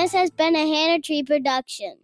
This has been a Hannah Tree production.